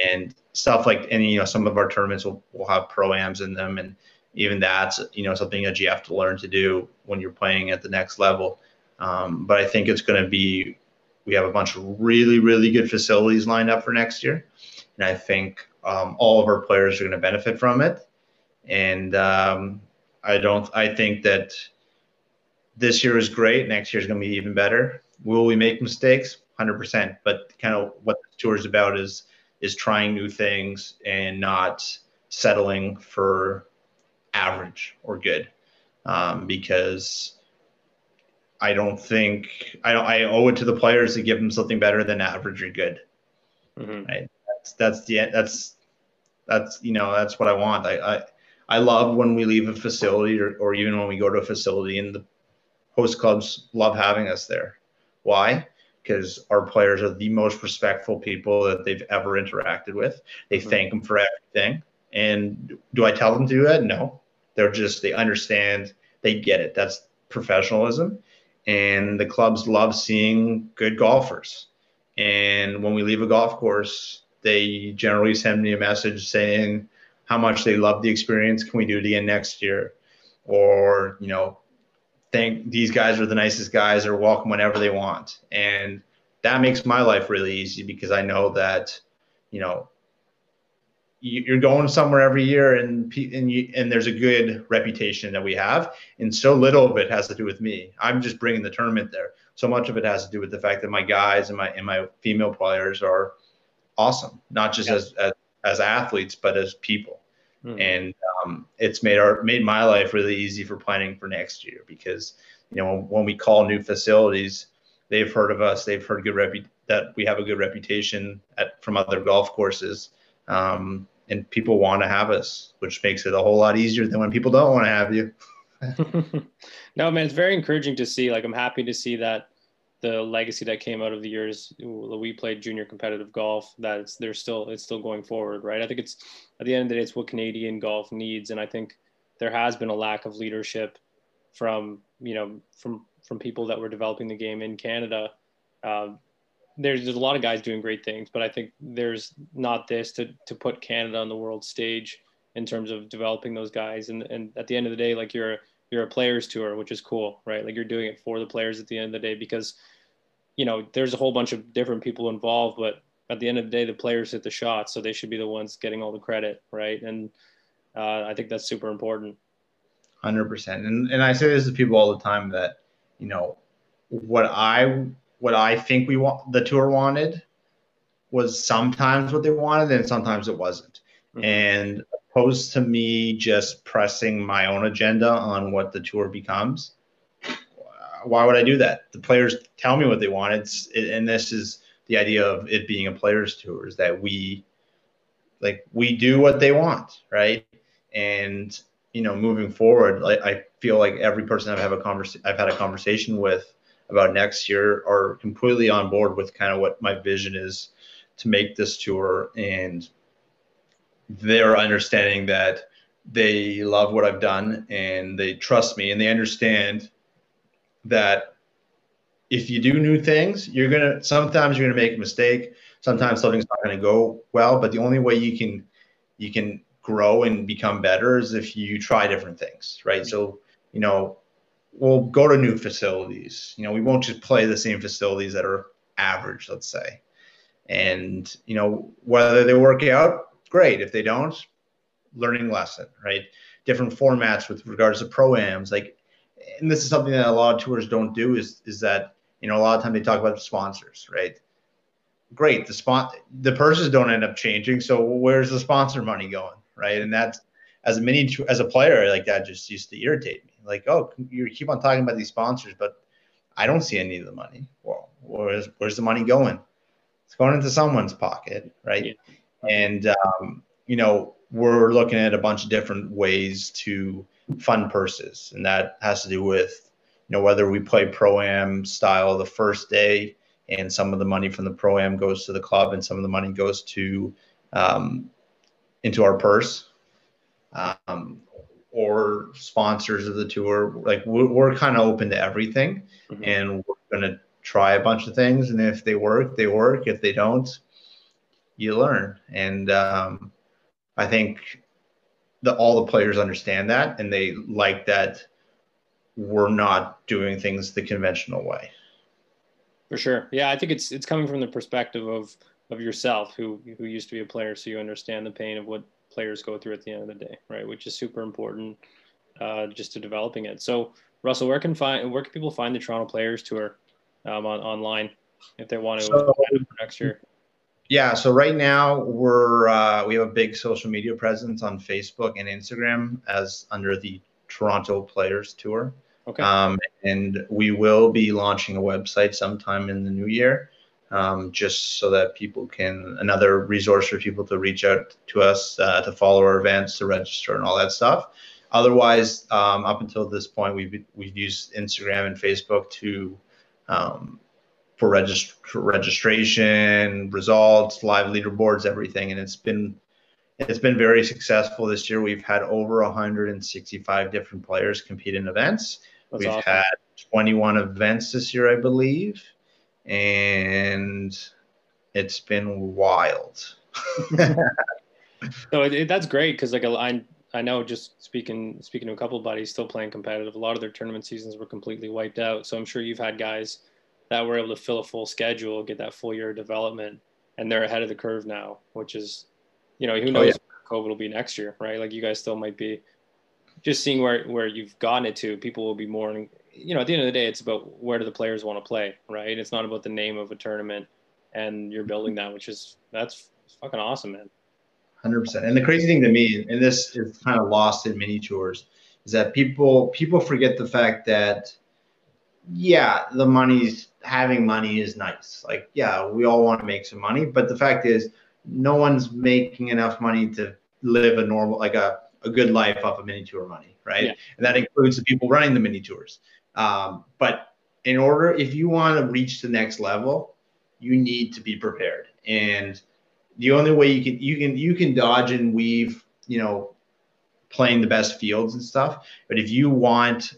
And stuff like, and you know, some of our tournaments will, will have pro-ams in them. And even that's, you know, something that you have to learn to do when you're playing at the next level. Um, but I think it's going to be, we have a bunch of really, really good facilities lined up for next year. And I think um, all of our players are going to benefit from it. And um, I don't. I think that this year is great. Next year is going to be even better. Will we make mistakes? Hundred percent. But kind of what the tour is about is is trying new things and not settling for average or good, um, because I don't think I don't. I owe it to the players to give them something better than average or good. Mm-hmm. Right. That's that's the that's that's you know that's what I want. I I, I love when we leave a facility or, or even when we go to a facility and the host clubs love having us there. Why? Because our players are the most respectful people that they've ever interacted with. They mm-hmm. thank them for everything. And do I tell them to do that? No. They're just they understand, they get it. That's professionalism. And the clubs love seeing good golfers. And when we leave a golf course, they generally send me a message saying how much they love the experience. Can we do it again next year? Or, you know, think these guys are the nicest guys or welcome whenever they want. And that makes my life really easy because I know that, you know, you're going somewhere every year and and, you, and there's a good reputation that we have and so little of it has to do with me i'm just bringing the tournament there so much of it has to do with the fact that my guys and my and my female players are awesome, not just yeah. as, as, as athletes, but as people. Mm. And um, it's made our made my life really easy for planning for next year because you know when, when we call new facilities, they've heard of us, they've heard good repu- that we have a good reputation at from other golf courses. Um, and people want to have us, which makes it a whole lot easier than when people don't want to have you. no, man, it's very encouraging to see. Like, I'm happy to see that the legacy that came out of the years we played junior competitive golf that's they're still it's still going forward right? I think it's at the end of the day it's what canadian golf needs and i think there has been a lack of leadership from you know from from people that were developing the game in canada. Um, there's, there's a lot of guys doing great things but i think there's not this to, to put canada on the world stage in terms of developing those guys. And, and at the end of the day like you're you're a players tour which is cool right? Like you're doing it for the players at the end of the day because you know, there's a whole bunch of different people involved, but at the end of the day, the players hit the shot, so they should be the ones getting all the credit, right? And uh, I think that's super important. Hundred percent, and and I say this to people all the time that you know what I what I think we want the tour wanted was sometimes what they wanted and sometimes it wasn't. Mm-hmm. And opposed to me just pressing my own agenda on what the tour becomes, why would I do that? The players tell me what they want. It's it, and this is the idea of it being a players tour is that we like we do what they want, right? And you know, moving forward, like I feel like every person I've have a convers I've had a conversation with about next year are completely on board with kind of what my vision is to make this tour and they're understanding that they love what I've done and they trust me and they understand that if you do new things, you're gonna sometimes you're gonna make a mistake. Sometimes something's not gonna go well, but the only way you can you can grow and become better is if you try different things, right? So you know, we'll go to new facilities. You know, we won't just play the same facilities that are average, let's say. And you know, whether they work out, great. If they don't, learning lesson, right? Different formats with regards to pro-ams, like and this is something that a lot of tours don't do is is that you know a lot of time they talk about sponsors, right? Great, the spon the purses don't end up changing, so where's the sponsor money going, right? And that's as a mini as a player like that just used to irritate me. Like, oh, you keep on talking about these sponsors, but I don't see any of the money. Well, where's where's the money going? It's going into someone's pocket, right? Yeah. And um, you know, we're looking at a bunch of different ways to fun purses, and that has to do with you know whether we play pro am style the first day, and some of the money from the pro am goes to the club, and some of the money goes to um, into our purse, um, or sponsors of the tour. Like we're, we're kind of open to everything, mm-hmm. and we're gonna try a bunch of things, and if they work, they work. If they don't, you learn. And um, I think that all the players understand that, and they like that we're not doing things the conventional way. For sure, yeah, I think it's it's coming from the perspective of of yourself, who who used to be a player, so you understand the pain of what players go through at the end of the day, right? Which is super important, uh, just to developing it. So, Russell, where can find where can people find the Toronto Players Tour? um, on online if they want to so, next year? Yeah, so right now we're uh, we have a big social media presence on Facebook and Instagram as under the Toronto Players Tour. Okay. Um, and we will be launching a website sometime in the new year, um, just so that people can another resource for people to reach out to us uh, to follow our events, to register, and all that stuff. Otherwise, um, up until this point, we've we've used Instagram and Facebook to um, for, regist- for registration, results, live leaderboards, everything, and it's been it's been very successful this year. We've had over 165 different players compete in events. That's We've awesome. had 21 events this year, I believe, and it's been wild. so it, it, that's great because like I I know just speaking speaking to a couple of buddies still playing competitive. A lot of their tournament seasons were completely wiped out. So I'm sure you've had guys that were able to fill a full schedule, get that full year of development, and they're ahead of the curve now, which is, you know, who oh, knows oh, yeah. COVID will be next year, right? Like you guys still might be just seeing where where you've gotten it to. People will be more, you know, at the end of the day, it's about where do the players want to play, right? It's not about the name of a tournament, and you're building that, which is that's fucking awesome, man. Hundred percent. And the crazy thing to me, and this is kind of lost in mini tours, is that people people forget the fact that yeah, the money's having money is nice. Like, yeah, we all want to make some money, but the fact is no one's making enough money to live a normal like a, a good life off of mini tour money, right? Yeah. And that includes the people running the mini tours. Um, but in order, if you want to reach the next level, you need to be prepared. And the only way you can you can you can dodge and weave, you know, playing the best fields and stuff. But if you want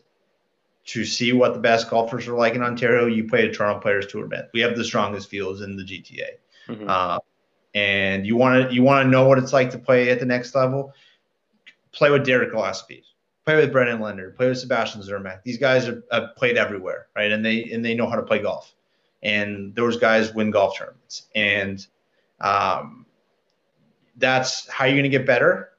to see what the best golfers are like in Ontario, you play a Toronto Players Tour event. We have the strongest fields in the GTA, mm-hmm. uh, and you want to you want to know what it's like to play at the next level. Play with Derek Gillespie, play with Brendan Leonard, play with Sebastian Szirmak. These guys are, have played everywhere, right? And they and they know how to play golf. And those guys win golf tournaments, and um, that's how you're going to get better.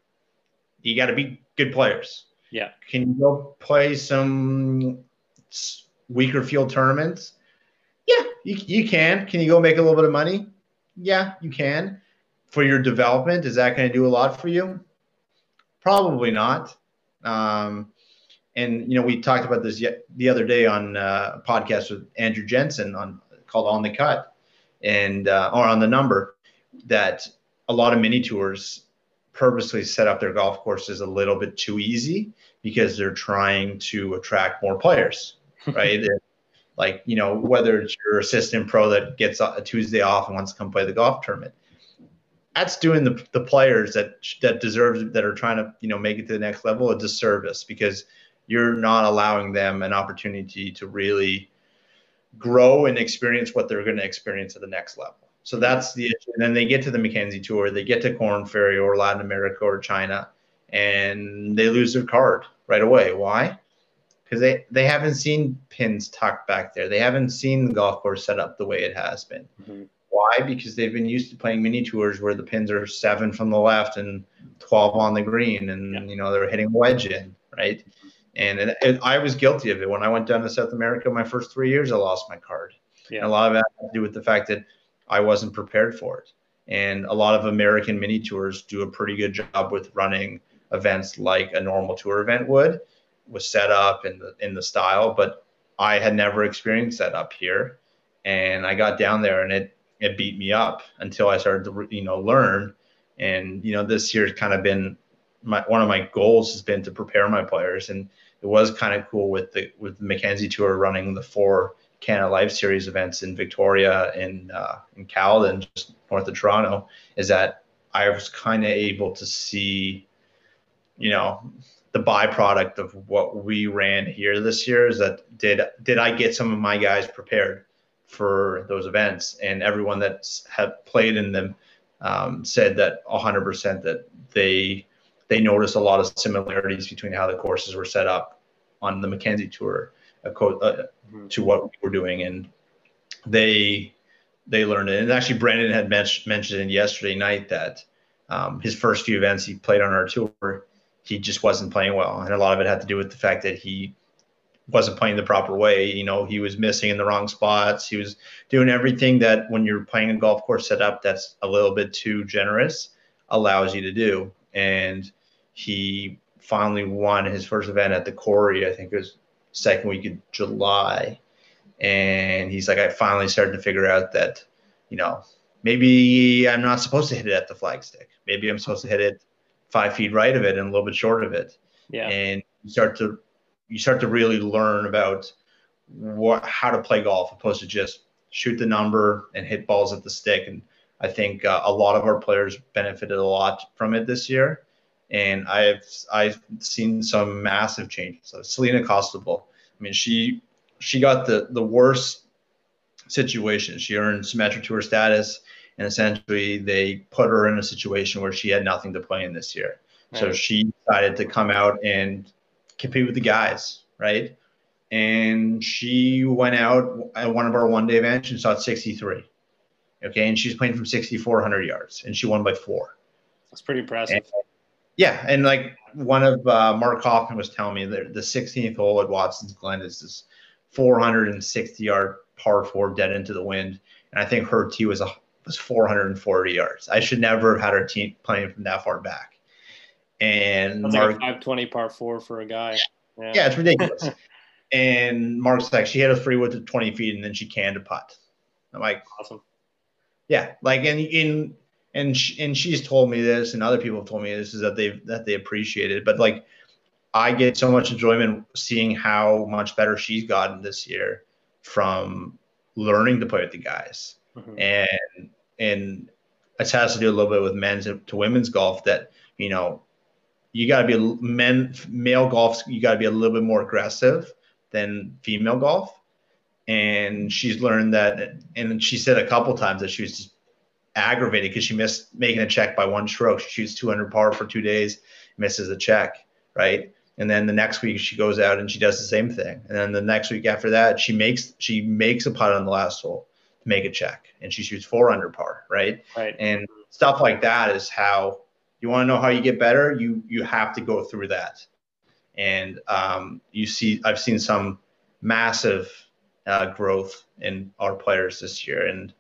You got to be good players. Yeah. Can you go play some weaker field tournaments? Yeah, you, you can. Can you go make a little bit of money? Yeah, you can. For your development, is that going to do a lot for you? Probably not. Um, and you know, we talked about this yet the other day on uh, a podcast with Andrew Jensen on called On the Cut, and uh, or on the number that a lot of mini tours purposely set up their golf courses a little bit too easy because they're trying to attract more players, right? like, you know, whether it's your assistant pro that gets a Tuesday off and wants to come play the golf tournament. That's doing the, the players that that deserve that are trying to you know make it to the next level a disservice because you're not allowing them an opportunity to really grow and experience what they're going to experience at the next level. So that's the issue. And then they get to the Mackenzie Tour, they get to Korn Ferry or Latin America or China, and they lose their card right away. Why? Because they, they haven't seen pins tucked back there. They haven't seen the golf course set up the way it has been. Mm-hmm. Why? Because they've been used to playing mini tours where the pins are seven from the left and 12 on the green, and yeah. you know they're hitting wedge in, right? And it, it, I was guilty of it when I went down to South America. My first three years, I lost my card. Yeah. And a lot of that had to do with the fact that I wasn't prepared for it. And a lot of American mini tours do a pretty good job with running events like a normal tour event would, was set up in the in the style. But I had never experienced that up here, and I got down there and it it beat me up until I started to you know learn. And you know this year's kind of been my one of my goals has been to prepare my players, and it was kind of cool with the with the Mackenzie Tour running the four Canada Life Series events in Victoria and uh, in Caledon, just north of Toronto, is that I was kind of able to see, you know, the byproduct of what we ran here this year is that did did I get some of my guys prepared for those events, and everyone that had played in them um, said that 100% that they they noticed a lot of similarities between how the courses were set up on the Mackenzie Tour uh, mm-hmm. to what we were doing, and they they learned it. And actually, Brandon had men- mentioned yesterday night that um, his first few events he played on our tour, he just wasn't playing well, and a lot of it had to do with the fact that he wasn't playing the proper way. You know, he was missing in the wrong spots. He was doing everything that when you're playing a golf course setup that's a little bit too generous allows you to do. And he finally won his first event at the Quarry. I think it was second week of July. And he's like, I finally started to figure out that, you know, maybe I'm not supposed to hit it at the flagstick. Maybe I'm supposed to hit it five feet right of it and a little bit short of it. Yeah. And you start to you start to really learn about what how to play golf opposed to just shoot the number and hit balls at the stick. And I think uh, a lot of our players benefited a lot from it this year. And I've I've seen some massive changes. So Selena Costabile, I mean, she she got the the worst situation. She earned Symetra Tour status, and essentially they put her in a situation where she had nothing to play in this year. Right. So she decided to come out and compete with the guys, right? And she went out at one of our one day events and shot 63. Okay. And she's playing from 6,400 yards and she won by four. That's pretty impressive. And, yeah. And like one of uh, Mark Hoffman was telling me that the 16th hole at Watson's Glen is this 460 yard par four dead into the wind. And I think her tee was a, was 440 yards. I should never have had her team playing from that far back. And That's Mark, like a 520 par four for a guy. Yeah, yeah it's ridiculous. and Mark's like, she had a three wood to 20 feet and then she canned a putt. I'm like, awesome. Yeah, like and in and she, and she's told me this, and other people have told me this is that they that they appreciate it. But like, I get so much enjoyment seeing how much better she's gotten this year from learning to play with the guys, mm-hmm. and and it has to do a little bit with men's to women's golf that you know you got to be men male golf you got to be a little bit more aggressive than female golf and she's learned that and she said a couple times that she was just aggravated because she missed making a check by one stroke. She shoots 200 par for two days misses a check right? And then the next week she goes out and she does the same thing. And then the next week after that she makes she makes a putt on the last hole to make a check and she shoots four under par right? Right. And stuff like that is how you want to know how you get better? You you have to go through that. And um, you see i've seen some massive uh, growth in our players this year and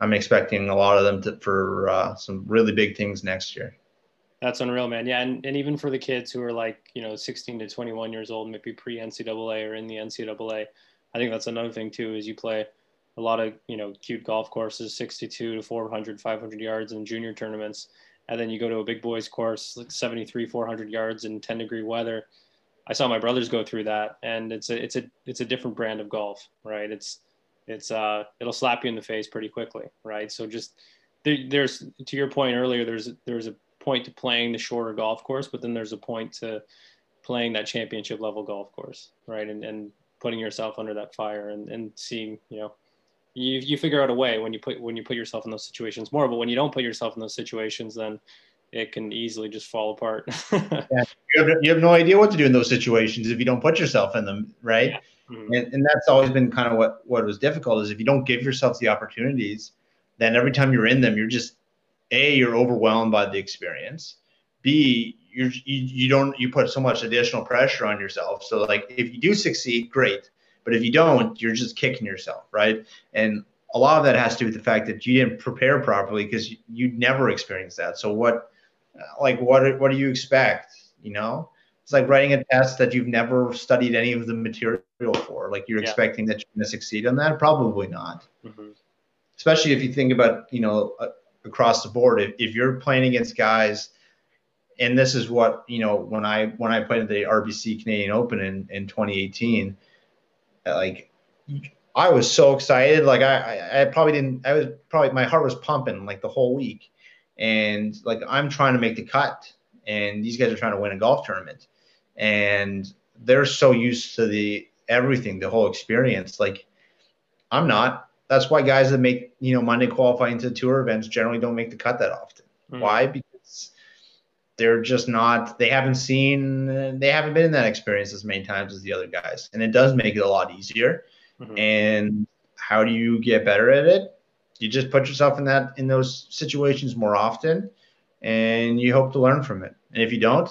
i'm expecting a lot of them to, for uh, some really big things next year. That's unreal man. Yeah and, and even for the kids who are like you know 16 to 21 years old maybe pre ncaa or in the ncaa i think that's another thing too is you play a lot of you know cute golf courses 62 to 400 500 yards in junior tournaments and then you go to a big boys course like 73 400 yards in 10 degree weather. I saw my brothers go through that and it's a it's a it's a different brand of golf right? It's it's uh it'll slap you in the face pretty quickly right? So just there, there's to your point earlier there's there's a point to playing the shorter golf course but then there's a point to playing that championship level golf course right? And and putting yourself under that fire and and seeing you know you, you figure out a way when you put when you put yourself in those situations more but when you don't put yourself in those situations then it can easily just fall apart. Yeah, you, have, you have no idea what to do in those situations if you don't put yourself in them right? Yeah. Mm-hmm. and, and that's always been kind of what what was difficult is if you don't give yourself the opportunities then every time you're in them you're just a you're overwhelmed by the experience b you're, you, you don't you put so much additional pressure on yourself so like if you do succeed great but if you don't, you're just kicking yourself, right? And a lot of that has to do with the fact that you didn't prepare properly because you, you never experienced that. So what, like, what what do you expect? You know, it's like writing a test that you've never studied any of the material for. Like you're yeah. expecting that you're going to succeed on that? Probably not. Mm-hmm. Especially if you think about, you know, uh, across the board. If, if you're playing against guys and this is what you know when I when I played at the RBC Canadian Open in in 2018, like I was so excited. Like I I probably didn't. I was probably my heart was pumping like the whole week, and like I'm trying to make the cut, and these guys are trying to win a golf tournament, and they're so used to the everything, the whole experience. Like I'm not. That's why guys that make you know Monday qualifying to tour events generally don't make the cut that often. Mm-hmm. Why? Because they're just not they haven't seen they haven't been in that experience as many times as the other guys and it does make it a lot easier mm-hmm. and how do you get better at it you just put yourself in that in those situations more often and you hope to learn from it and if you don't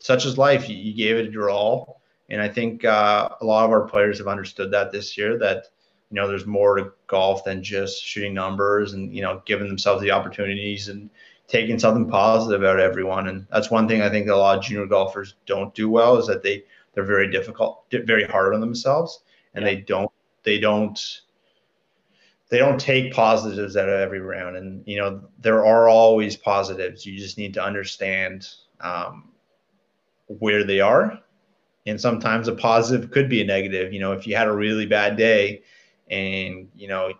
such is life you, you gave it your all and i think uh, a lot of our players have understood that this year that you know there's more to golf than just shooting numbers and you know giving themselves the opportunities and taking something positive out of everyone. And that's one thing I think a lot of junior golfers don't do well is that they they're very difficult, very hard on themselves, and yeah. they don't they don't they don't take positives out of every round. And you know there are always positives. You just need to understand um, where they are. And sometimes a positive could be a negative. You know, if you had a really bad day and you know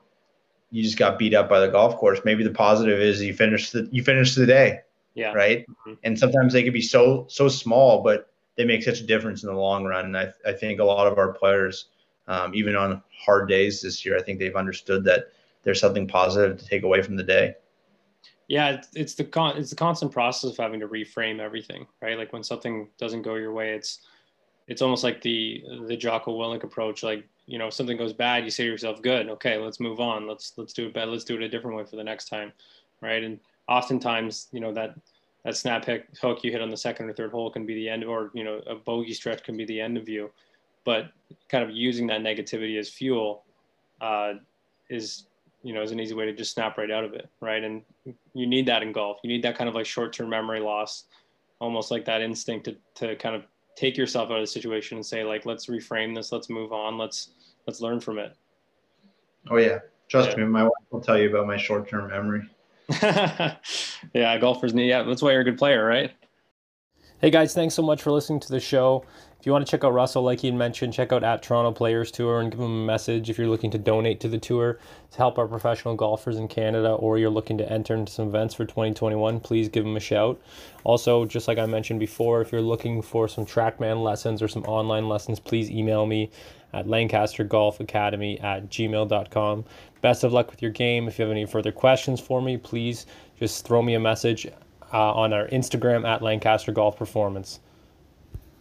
you just got beat up by the golf course. Maybe the positive is you finished the you finished the day. Yeah. Right. Mm-hmm. And sometimes they can be so so small, but they make such a difference in the long run. And I, I think a lot of our players, um, even on hard days this year, I think they've understood that there's something positive to take away from the day. Yeah, it's, it's the con- it's the constant process of having to reframe everything, right? Like when something doesn't go your way, it's it's almost like the the Jocko Willink approach. Like you know, if something goes bad, you say to yourself, "Good, okay, let's move on. Let's let's do it better. Let's do it a different way for the next time," right? And oftentimes, you know that that snap hook you hit on the second or third hole can be the end, or you know, a bogey stretch can be the end of you. But kind of using that negativity as fuel uh, is you know is an easy way to just snap right out of it, right? And you need that in golf. You need that kind of like short-term memory loss, almost like that instinct to to kind of take yourself out of the situation and say like let's reframe this let's move on let's let's learn from it. Oh yeah. Trust yeah. me my wife will tell you about my short-term memory. Yeah golfers need yeah that's why you're a good player right? Hey guys thanks so much for listening to the show if you want to check out Russell, like he mentioned, check out at Toronto Players Tour and give him a message if you're looking to donate to the tour to help our professional golfers in Canada or you're looking to enter into some events for 2021, please give him a shout. Also, just like I mentioned before, if you're looking for some TrackMan lessons or some online lessons, please email me at Lancaster Golf Academy at gmail.com. Best of luck with your game. If you have any further questions for me, please just throw me a message uh, on our Instagram at Lancaster Golf Performance.